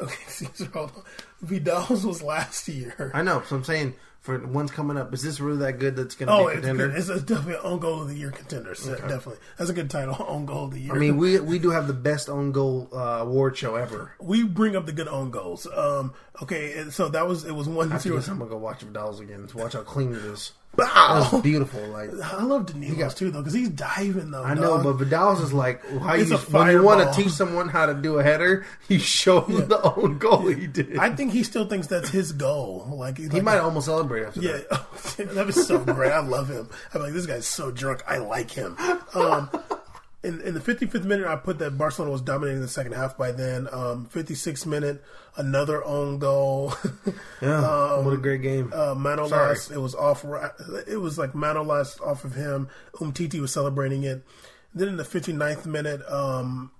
Okay, Caesar, hold on. Vidal's was last year. I know. So I'm saying for the ones coming up, is this really that good? That's going to Oh, be a it's contender. good. It's definitely an own goal of the year contender. So Definitely, that's a good title. Own goal of the year. I mean, we we do have the best own goal uh, award show ever. we bring up the good own goals. Um, okay, so that was it was one After zero. this, I'm gonna go watch Vidal's again to watch how clean it is. Bow! That was beautiful. Like I love Danilo's too though because he's diving though. I know, dog. but Vidal's is like how It's you when you want to teach someone how to do a header, you show them the own goal he did. I think he still thinks that's his goal. Like he might almost celebrate after Yeah, that. that was so great. I love him. I'm like, this guy's so drunk. I like him. Um, in, in the 55th minute, I put that Barcelona was dominating the second half by then. Um, 56th minute, another own goal. Yeah, what a great game. uh, Manolas, it was off. It was like Manolas off of him. Umtiti was celebrating it. Then in the 59th minute, um,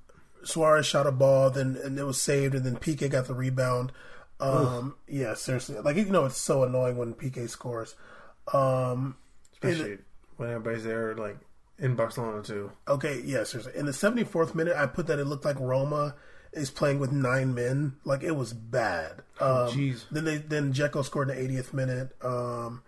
Suarez shot a ball, then and it was saved, and then Piqué got the rebound. Um, yeah, seriously, like you know, it's so annoying when Piqué scores. Um, the- Especially when everybody's there, like in Barcelona too. Okay, yeah, seriously. In the 74th minute, I put that it looked like Roma is playing with nine men. Like it was bad. Um, jeez. then they then Dzeko scored in the 80th minute. Um,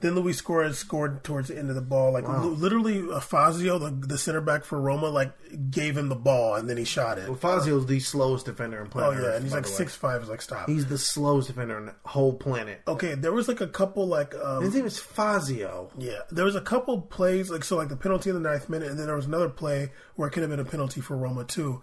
then Luis Suarez scored towards the end of the ball. Like li- literally, Fazio, the, the center back for Roma, like gave him the ball and then he shot it. Well, Fazio's the slowest defender in planet. Oh, yeah, Earth, and he's like six five. Is like stop. He's the slowest defender in the whole planet. Okay, there was like a couple like um, His name is Fazio. Yeah, there was a couple plays like so, like the penalty in the ninth minute, and then there was another play where it could have been a penalty for Roma too.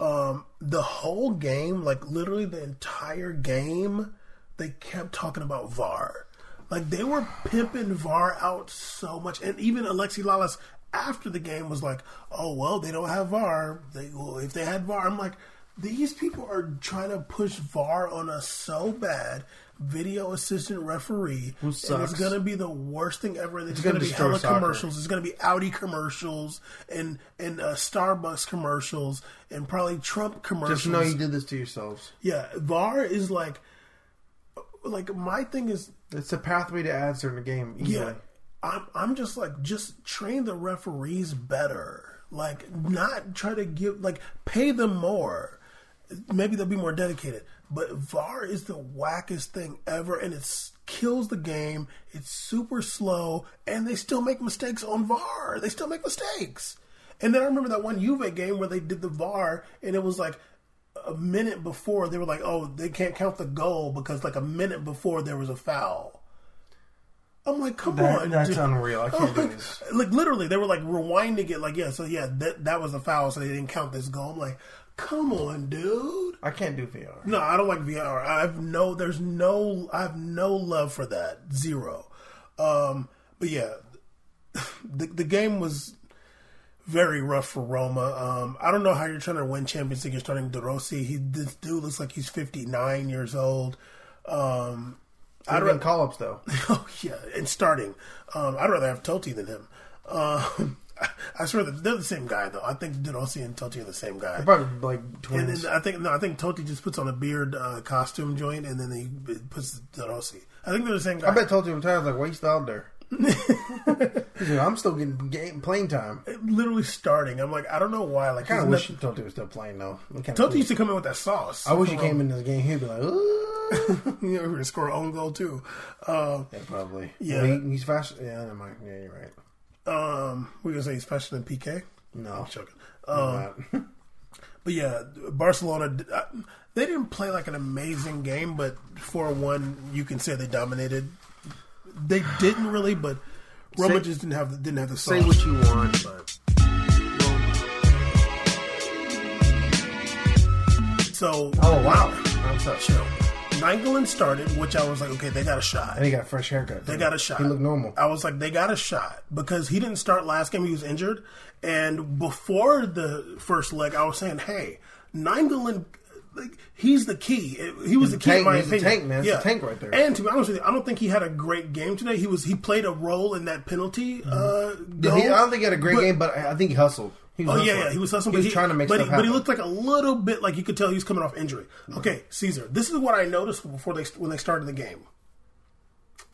Um, the whole game, like literally the entire game, they kept talking about VAR. Like they were pimping VAR out so much, and even Alexi Lalas after the game was like, "Oh well, they don't have VAR. They well, if they had VAR, I'm like, these people are trying to push VAR on us so bad. Video assistant referee, and it's gonna be the worst thing ever. It's, gonna gonna, be destroy hella soccer. commercials. It's gonna be Audi commercials and and uh, Starbucks commercials and probably Trump commercials. Just know you did this to yourselves. Yeah, VAR is like, like my thing is, It's a pathway to ads during the game. Easily. yeah, I'm I'm just like just train the referees better. Like not try to give like pay them more. Maybe they'll be more dedicated. But VAR is the wackest thing ever, and it kills the game. It's super slow, and they still make mistakes on VAR. They still make mistakes. And then I remember that one Juve game where they did the VAR, and it was like a minute before they were like, "Oh, they can't count the goal because like a minute before there was a foul." I'm like, "Come That- on, that's dude." unreal. I can't do like, this. Like literally, they were like rewinding it. Like, yeah, so yeah, that that was a foul, so they didn't count this goal. I'm like, "Come on, dude." I can't do VR. No, I don't like VR. I have no, there's no, I have no love for that. Zero. Um, but yeah, the the game was very rough for Roma. Um, I don't know how you're trying to win Champions League. You're starting De Rossi. He this dude looks like he's 59 years old. Um, I don't call ups though. Oh yeah, and starting. Um, I'd rather have Totti than him. Um, I swear that they're the same guy though. I think De Rossi and Totti are the same guy. Probably like And twins. then I think no, I think Totti just puts on a beard uh, costume joint, and then he puts De Rossi. I think they're the same guy. I bet you times like, why you still out there? I'm still getting game playing time. literally starting. I'm like, I don't know why. Like, I kind of wish not... Totti was still playing though. Cool. used to come in with that sauce. I wish he came in this game. He'd be like, you know, we're gonna score own goal too. Uh, yeah, probably. Yeah. Well, he, he's faster. Yeah, never mind. Yeah, you're right. um, we're gonna say he's faster than Piqué. No, I'm joking. Um. But yeah, Barcelona, uh, they didn't play like an amazing game, but 4 1, you can say they dominated. They didn't really, but Roma Say- just didn't have the, didn't have the say what you want, but So, oh wow, I'm so chill. Nainggolan started, which I was like, okay, they got a shot. And he got a fresh haircut. They got a shot. He looked normal. I was like, they got a shot because he didn't start last game. He was injured, and before the first leg, I was saying, hey, Nainggolan, like, he's the key. He was He's the a key, in my He's a opinion. tank, man. It's a tank right there. And to be honest with you, I don't think he had a great game today. He was he played a role in that penalty. Uh, Yeah, goal, he, I don't think he had a great but- game, but I think he hustled. He was Oh yeah, hustling. yeah, he was hustling. He was but trying to make but stuff he, but he looked like a little bit like you could tell he was coming off injury. Okay, Caesar, this is what I noticed before they when they started the game,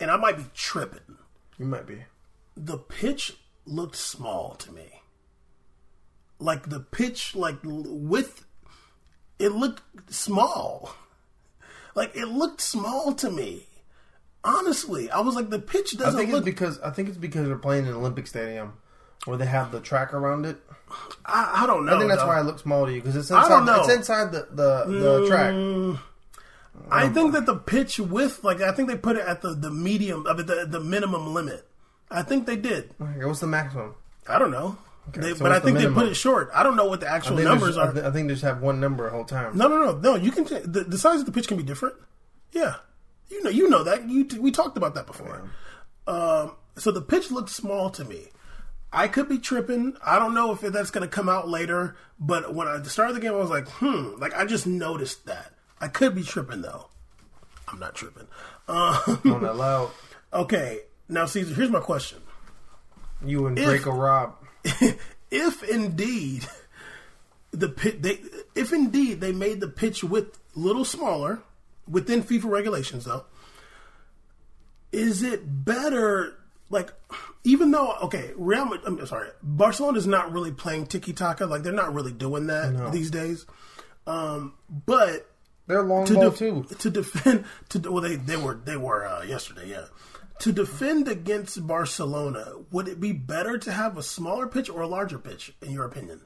and I might be tripping. You might be. The pitch looked small to me. Like the pitch, like with it looked small. Like it looked small to me. Honestly, I was like, the pitch doesn't think look. it's because I think it's because they're playing in an Olympic stadium where they have the track around it. I, I don't know. I think that's though. why it looks small to you because it's I inside. don't know. It's inside the the, the mm. track. I um, think that the pitch width, like I think they put it at the, the medium of it, the the minimum limit. I think they did. Okay, What's the maximum? I don't know, They- so but I what's the think they put it short. I don't know what the actual think, numbers I, are. th- I think they just have one number the whole time. No, no, no, no. You can the, the size of the pitch can be different. Yeah, you know, you know that. You t- we talked about that before. Um, so the pitch looked small to me. I could be tripping. I don't know if that's going to come out later. But when I started the game, I was like, hmm. Like I just noticed that. I could be tripping though. I'm not tripping. Um, that loud. okay, now Caesar, here's my question. You and If- Draco Rob. if indeed the pit, they, if indeed they made the pitch width a little smaller within FIFA regulations, though, is it better? Like, even though okay, Real, Mad- I'm sorry, Barcelona is not really playing tiki taka. Like, they're not really doing that these days. Um, but They're long to ball def- too. to defend to well they they were they were uh, yesterday yeah to defend against Barcelona would it be better to have a smaller pitch or a larger pitch in your opinion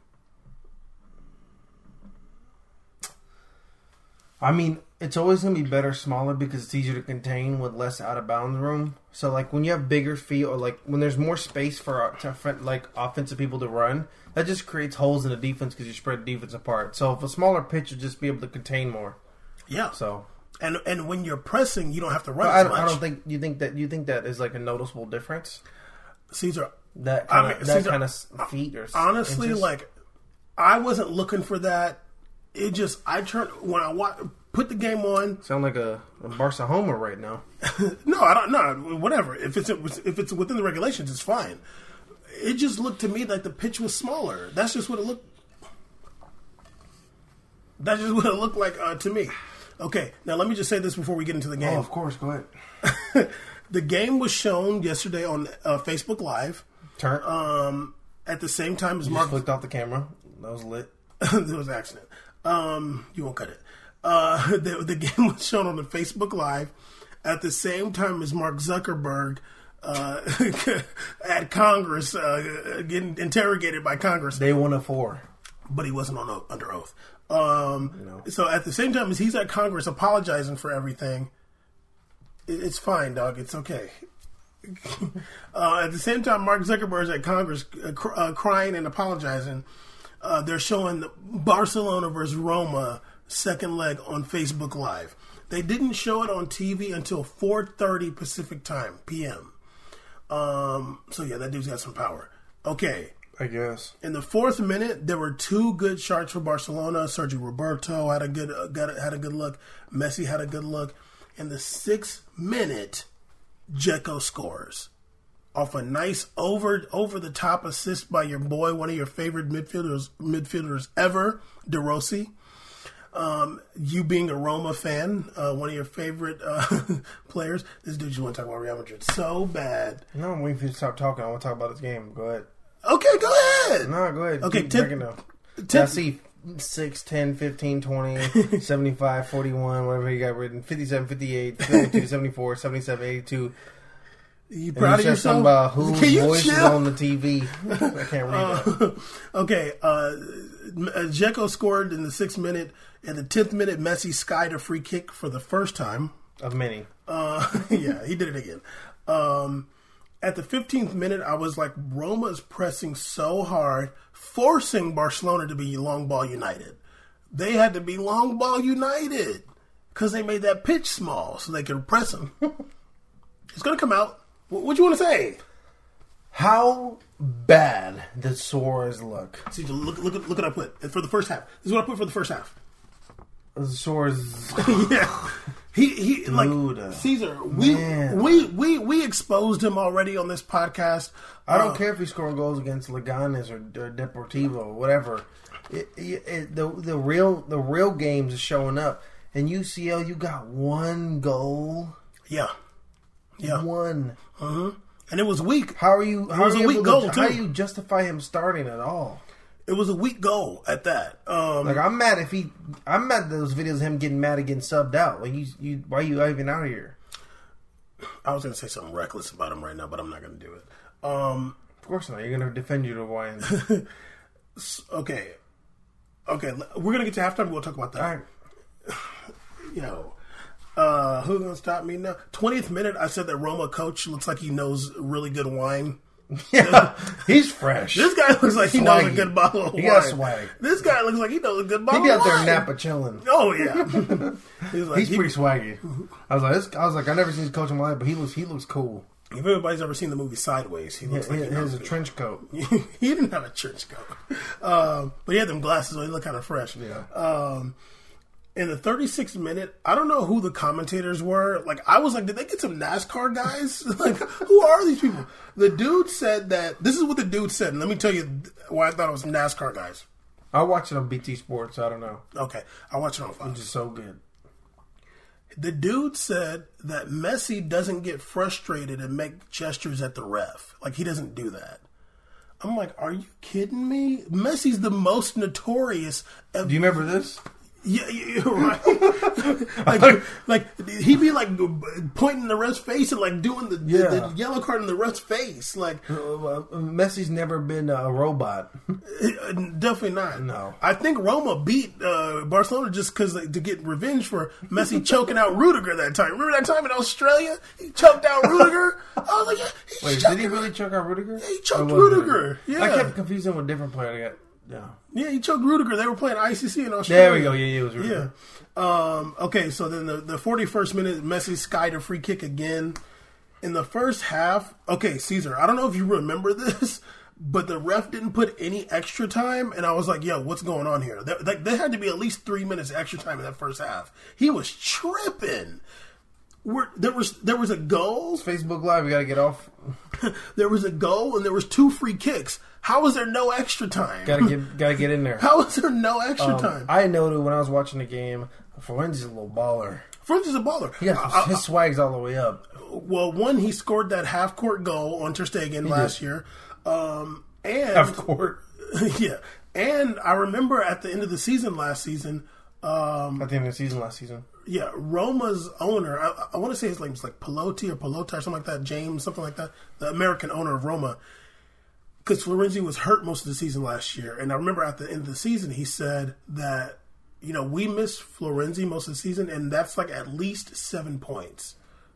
I mean, it's always gonna be better smaller because it's easier to contain with less out of bounds room. So like when you have bigger feet or like when there's more space for uh, like offensive people to run, that just creates holes in the defense because you spread the defense apart. So if a smaller pitch would just be able to contain more. yeah So and and when you're pressing you don't have to run I, as don't- much I don't think you think that you think that is like a noticeable difference. Caesar that I kind mean, of that Caesar, kind of feet or honestly, inches? like I wasn't looking for that. It just I turned when I wa- put the game on. sound like a, a Barca homer right now. No, I don't. No, whatever. If it's if it's within the regulations, it's fine. It just looked to me like the pitch was smaller. That's just what it looked. That's just what it looked like uh, to me. Okay, now let me just say this before we get into the game. Oh, of course, go ahead. the game was shown yesterday on uh, Facebook Live Turn. um, at the same time as Just Mark. flicked off the camera. That was lit. there was an accident. Um, you won't cut it. Uh, the, the game was shown on the Facebook Live at the same time as Mark Zuckerberg uh, at Congress uh, getting interrogated by Congress, Day one of four. but he wasn't on under oath. Um, So at the same time as he's at Congress apologizing for everything, it, it's fine, dog. It's okay. uh, at the same time, Mark Zuckerberg's at Congress uh, cr- uh, crying and apologizing. Uh, they're showing the Barcelona versus Roma second leg on Facebook Live. They didn't show it on TV until 4:30 Pacific time p.m. Um, so yeah, that dude's got some power. Okay, I guess. in the fourth minute, there were two good shots for Barcelona. Sergio Roberto had a good uh, got a, had a good look. Messi had a good look. In the sixth minute, Dzeko scores off a nice over over the top assist by your boy, one of your favorite midfielders midfielders ever, De Rossi. Um, you being a Roma fan, uh, one of your favorite uh, players. This dude just want to talk about Real Madrid so bad. No, I'm waiting for you to stop talking. I want to talk about this game. Go ahead. Okay, go ahead. No, go ahead. Okay, Keep tip- breaking down. tip- I see 6, 10, 15, 20, 75, 41, whatever you got written. 57, 58, 72, 74, 77, 82. You proud of something yourself? about whose Can you voice is chill? on the TV. I can't read that. Okay, uh, Dzeko scored in the sixth minute. In the tenth minute, Messi skied a free kick for the first time. Of many. Uh, yeah, he did it again. Um, at the fifteenth minute, I was like, Roma is pressing so hard, forcing Barcelona to be long ball united. They had to be long ball united because they made that pitch small so they could press them. it's gonna come out. What, what you want to say? How bad did Suarez look? See, look, look, look what I put for the first half. This is what I put for the first half. Suarez. yeah. He he Dude, like Caesar. We man. we we we exposed him already on this podcast. I don't Uh, care if he's scoring goals against Leganes or, or Deportivo or whatever. It, it, it, the the real the real games is showing up. And UCL, you got one goal, Yeah, yeah, one. and it was weak. How are you? How was are a you weak goal, to, How do you justify him starting at all? It was a weak goal at that. Um, Like I'm mad if he. I'm mad at those videos of him getting mad getting subbed out. Like you, you why are you even out here? I was going to say something reckless about him right now, but I'm not going to do it. Um, Of course not. You're gonna defend your Hawaiian. okay, okay, we're going to get to halftime. We'll talk about that. all right. Yo, uh, who's going to stop me now? Twentieth minute, I said that Roma coach looks like he knows really good wine. Yeah, he's fresh. This guy looks like he knows a good bottle of wine. He got swag. This guy looks like he knows a good He bottle be of out there wine. Napa chilling. Oh yeah, he's like He's he- pretty swaggy. I was like, this, I was like, I never seen this coach in my life, but he looks, he looks cool. If anybody's ever seen the movie Sideways, he He, looks like he he, has a trench coat. he didn't have a trench coat, um, but he had them glasses, so he looked kind of fresh. Yeah. Um, in the 36th minute, I don't know who the commentators were. Like, I was like, did they get some NASCAR guys? like, who are these people? The dude said that this is what the dude said. And let me tell you why I thought it was NASCAR guys. I watch it on BT Sports. I don't know. Okay, I watch it on Fox. It's just so good. The dude said that Messi doesn't get frustrated and make gestures at the ref. Like he doesn't do that. I'm like, are you kidding me? Messi's the most notorious. Of, Do you remember this? Yeah, yeah, right. like, like he'd be like pointing the ref's face and like doing the, the, Yeah. the yellow card in the ref's face. Like, Uh, Messi's never been a robot. Uh, Definitely not. No. I think Roma beat uh, Barcelona just because to get revenge for Messi choking out Rudiger that time. Remember that time in Australia? He choked out Rudiger. I was like, yeah, Wait, did he really choke out Rudiger? he choked it- Rudiger. Yeah. I kept confusing him with different player. Yeah. Yeah, he choked Rudiger. They were playing ICC in Australia. There we go. Yeah, yeah, it was Rudiger. Yeah. Um, okay, so then the, the 41st minute, Messi skied a free kick again. in the first half, okay, Caesar, I don't know if you remember this, but the ref didn't put any extra time, and I was like, yo, what's going on here? There, like, there had to be at least three minutes extra time in that first half. He was tripping. We're, there was there was a goal, Facebook Live, we gotta get off. there was a goal, and there was two free kicks. How was there no extra time? Gotta get, gotta get in there. How was there no extra Um, time? I noted when I was watching the game, Florenzi's a little baller. Francis is a baller. Yeah, I- his swag's all the way up. well, one, he scored that half court goal on Ter Stegen last year, um, and Half court. yeah, and I remember at the end of the season last season, um, At the end of the season last season. yeah, Roma's owner, I, I want to say his name's like Pelotti or Pelota or something like that, James, something like that, the American owner of Roma. Because Florenzi was hurt most of the season last year, and I remember at the end of the season he said that you know we missed Florenzi most of the season, and that's like at least seven points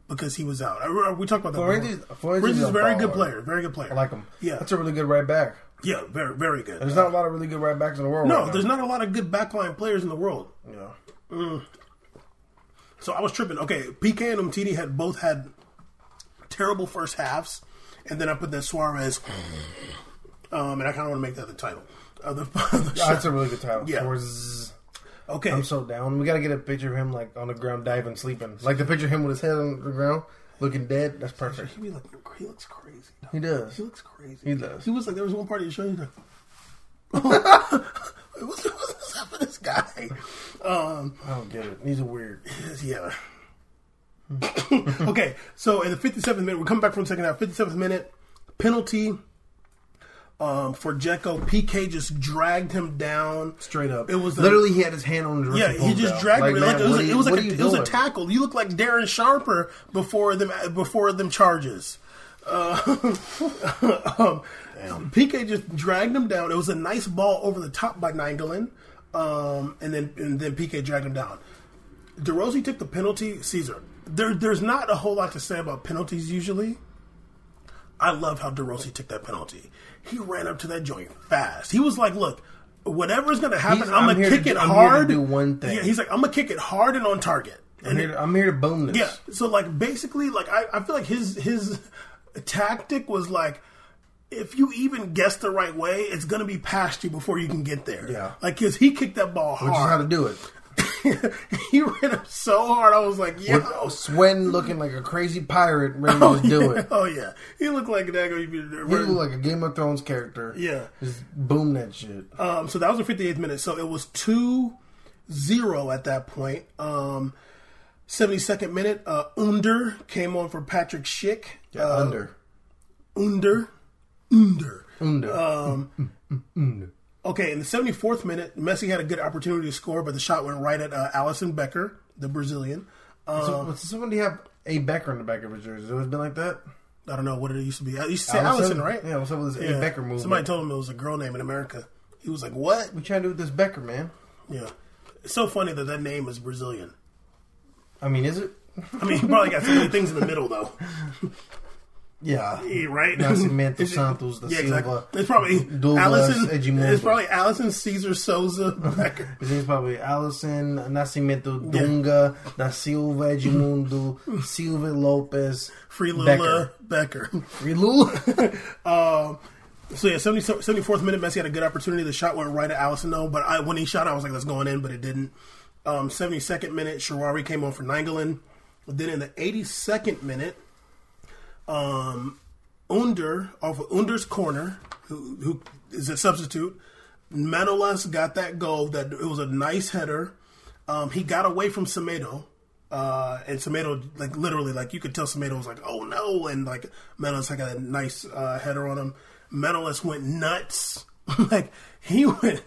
because he was out. I we talked about that. Florenzi's-. Florenzi's Florenzi's a very good player, very good player. I like him. Yeah. That's a really good right back. Yeah, very very good. There's not a lot of really good right backs in the world. no, right there's not a lot of good backline players in the world. Yeah. Mm. So I was tripping. Okay, Piqué and Umtiti had both had terrible first halves, and then I put that Suarez, um, and I kind of want to make that the title. Of the, the Yeah, That's a really good title. Yeah. Suarez- okay, I'm so down. We gotta get a picture of him like on the ground diving, sleeping. Like the picture of him with his head on the ground, looking dead. That's perfect. he, be looking, he looks crazy. He does. He looks crazy. He does. He was like there was one part of the show. He's like, what's, what's up with this guy? Um, I don't get it. He's a weird. Yeah. okay, so in the 57th minute, we're coming back from the second half. 57th minute, penalty um, for Dzeko. Piqué just dragged him down. Straight up. It was the- literally he had his hand on the Yeah, he just down. dragged like, him. man, it was, a, it was like a, it was a tackle. You look like Darren Sharper before them before them charges. Uh, um, Piqué just dragged him down. It was a nice ball over the top by Nainggolan, um, and then and then Piqué dragged him down. De Rossi took the penalty. Caesar, there, there's not a whole lot to say about penalties usually. I love how De Rossi took that penalty. He ran up to that joint fast. He was like, "Look, whatever's going to happen, He's- I'm, I'm gonna kick do- it I'm hard." do one thing. Yeah, he's like, "I'm gonna kick it hard and on target." I'm And here, to, I'm here to boom this. yeah, so like basically, like I, I feel like his his tactic was like, if you even guess the right way, it's gonna be past you before you can get there. Yeah. like because he kicked that ball Which is how to do it. he ran up so hard. I was like, yo. With sweating, looking like a crazy pirate, ready to just do yeah. it. Oh yeah, he looked like that. He looked like a Game of Thrones character. Yeah. Just boom that shit. Um, so that was the 58th minute. So it was 2 0 at that point. Um, 72nd minute, uh, Under came on for Patrick Schick. Yeah, uh, under. Under. Under. Under. Um, okay, in the 74th minute, Messi had a good opportunity to score, but the shot went right at uh, Alisson Becker, the Brazilian. Um, so, so somebody have a Becker in the back of his jersey. Has it always been like that? I don't know what it used to be. I used to say Alisson, right? Yeah, what's up with this A Becker movement? Somebody told him it was a girl name in America. He was like, "What?" we trying to do with this Becker, man. Yeah, it's so funny that that name is Brazilian. I mean, is it? I mean, he probably got so many things in the middle, though. Yeah. Yeah, right? Nascimento Santos da yeah, Silva. exactly. It's probably Douglas Alisson. Edmundo. It's probably Alisson Caesar Souza Becker. His name's probably Alisson Nascimento Dunga da Silva Edmundo Silva Lopez Free Lula Becker. Rilu. Um, so yeah, 70, 74th minute, Messi had a good opportunity. The shot went right at Alisson though, but I, when he shot, I was like, "That's going in," but it didn't. Um, 72nd minute, Shaarawy came on for Nainggolan. Then in the 82nd minute, um, Under off of Under's corner, who, who is a substitute. Manolas got that goal. That it was a nice header. Um, he got away from Semedo. Uh, and Semedo, like literally, like you could tell Semedo was like, "Oh no!" And like Manolas had a nice uh, header on him. Manolas went nuts, like he went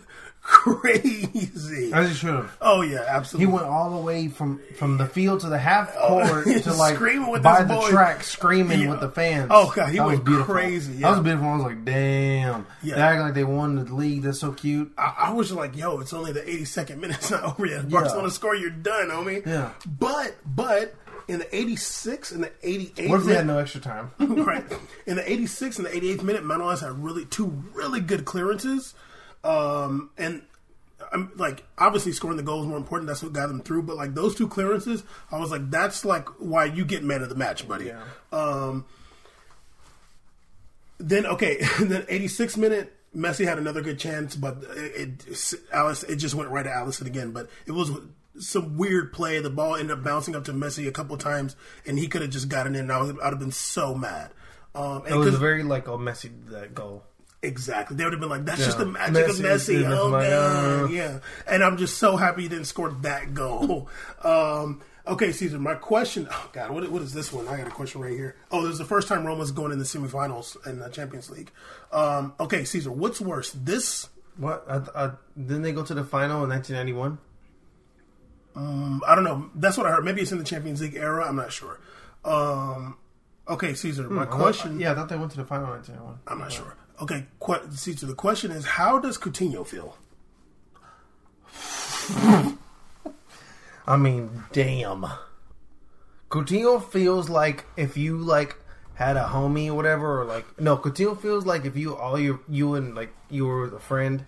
crazy. As he should have. Oh yeah, absolutely. He went all the way from from the field to the half oh, court he's to like screaming with by the boy. track, screaming Yeah. with the fans. Oh, God, he That was went beautiful. crazy, yeah. That was beautiful. I was like, damn. Yeah. They acting like they won the league. That's so cute. I, I was like, yo, it's only the 82nd minute. It's not over yet. If Barcelona score, you're done, homie. Yeah. But, but in the 86 and the 88 What if we had no extra time? right. In the 86 and the 88th minute, Manolas had really two really good clearances. Um, and I'm like obviously scoring the goal is more important. That's what got them through. But like those two clearances, I was like, that's like why you get man of the match, buddy. Yeah. Um, then okay, then 86 minute, Messi had another good chance, but it, it Alice it just went right to Alisson again. But it was some weird play. The ball ended up bouncing up to Messi a couple times, and he could have just gotten in. I would I'd have been so mad. Um, and It was very like a messy that goal. Exactly. They would have been like, that's Yeah. just the magic Messi of Messi. Oh, like, man. uh. Yeah. And I'm just so happy you didn't score that goal. um, okay, Caesar, my question. Oh, God, what, what is this one? I got a question right here. Oh, this is the first time Roma's going in the semifinals in the Champions League. Um, okay, Caesar, what's worse? This, What? I, I, didn't they go to the final in 1991? I don't know. That's what I heard. Maybe it's in the Champions League era. I'm not sure. Um, okay, Caesar, my question. Yeah, I thought they went to the final in 1991. I'm not sure. Okay, que- so the question is, how does Coutinho feel? I mean, damn. Coutinho feels like if you like had a homie or whatever, or like no, Coutinho feels like if you all you you and like you were with a friend,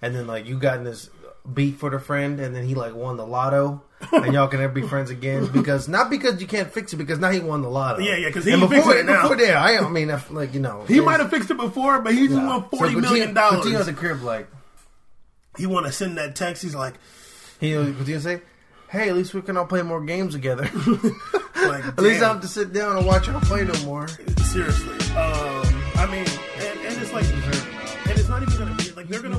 and then like you got in this beef for the friend, and then he like won the lotto, and y'all can ever be friends again because not because you can't fix it because now he won the lottery. Yeah, yeah. Because he and before, fixed it now. Before I, I mean, like you know, he might have fixed it before, but he just no. won forty so Coutinho, million dollars. Coutinho's crib like he want to send that text. He's like, he uh, Coutinho say, "Hey, at least we can all play more games together. like, at least I have to sit down and watch y'all play no more." Seriously, um, I mean, and, and it's like, and it's not even gonna be like they're gonna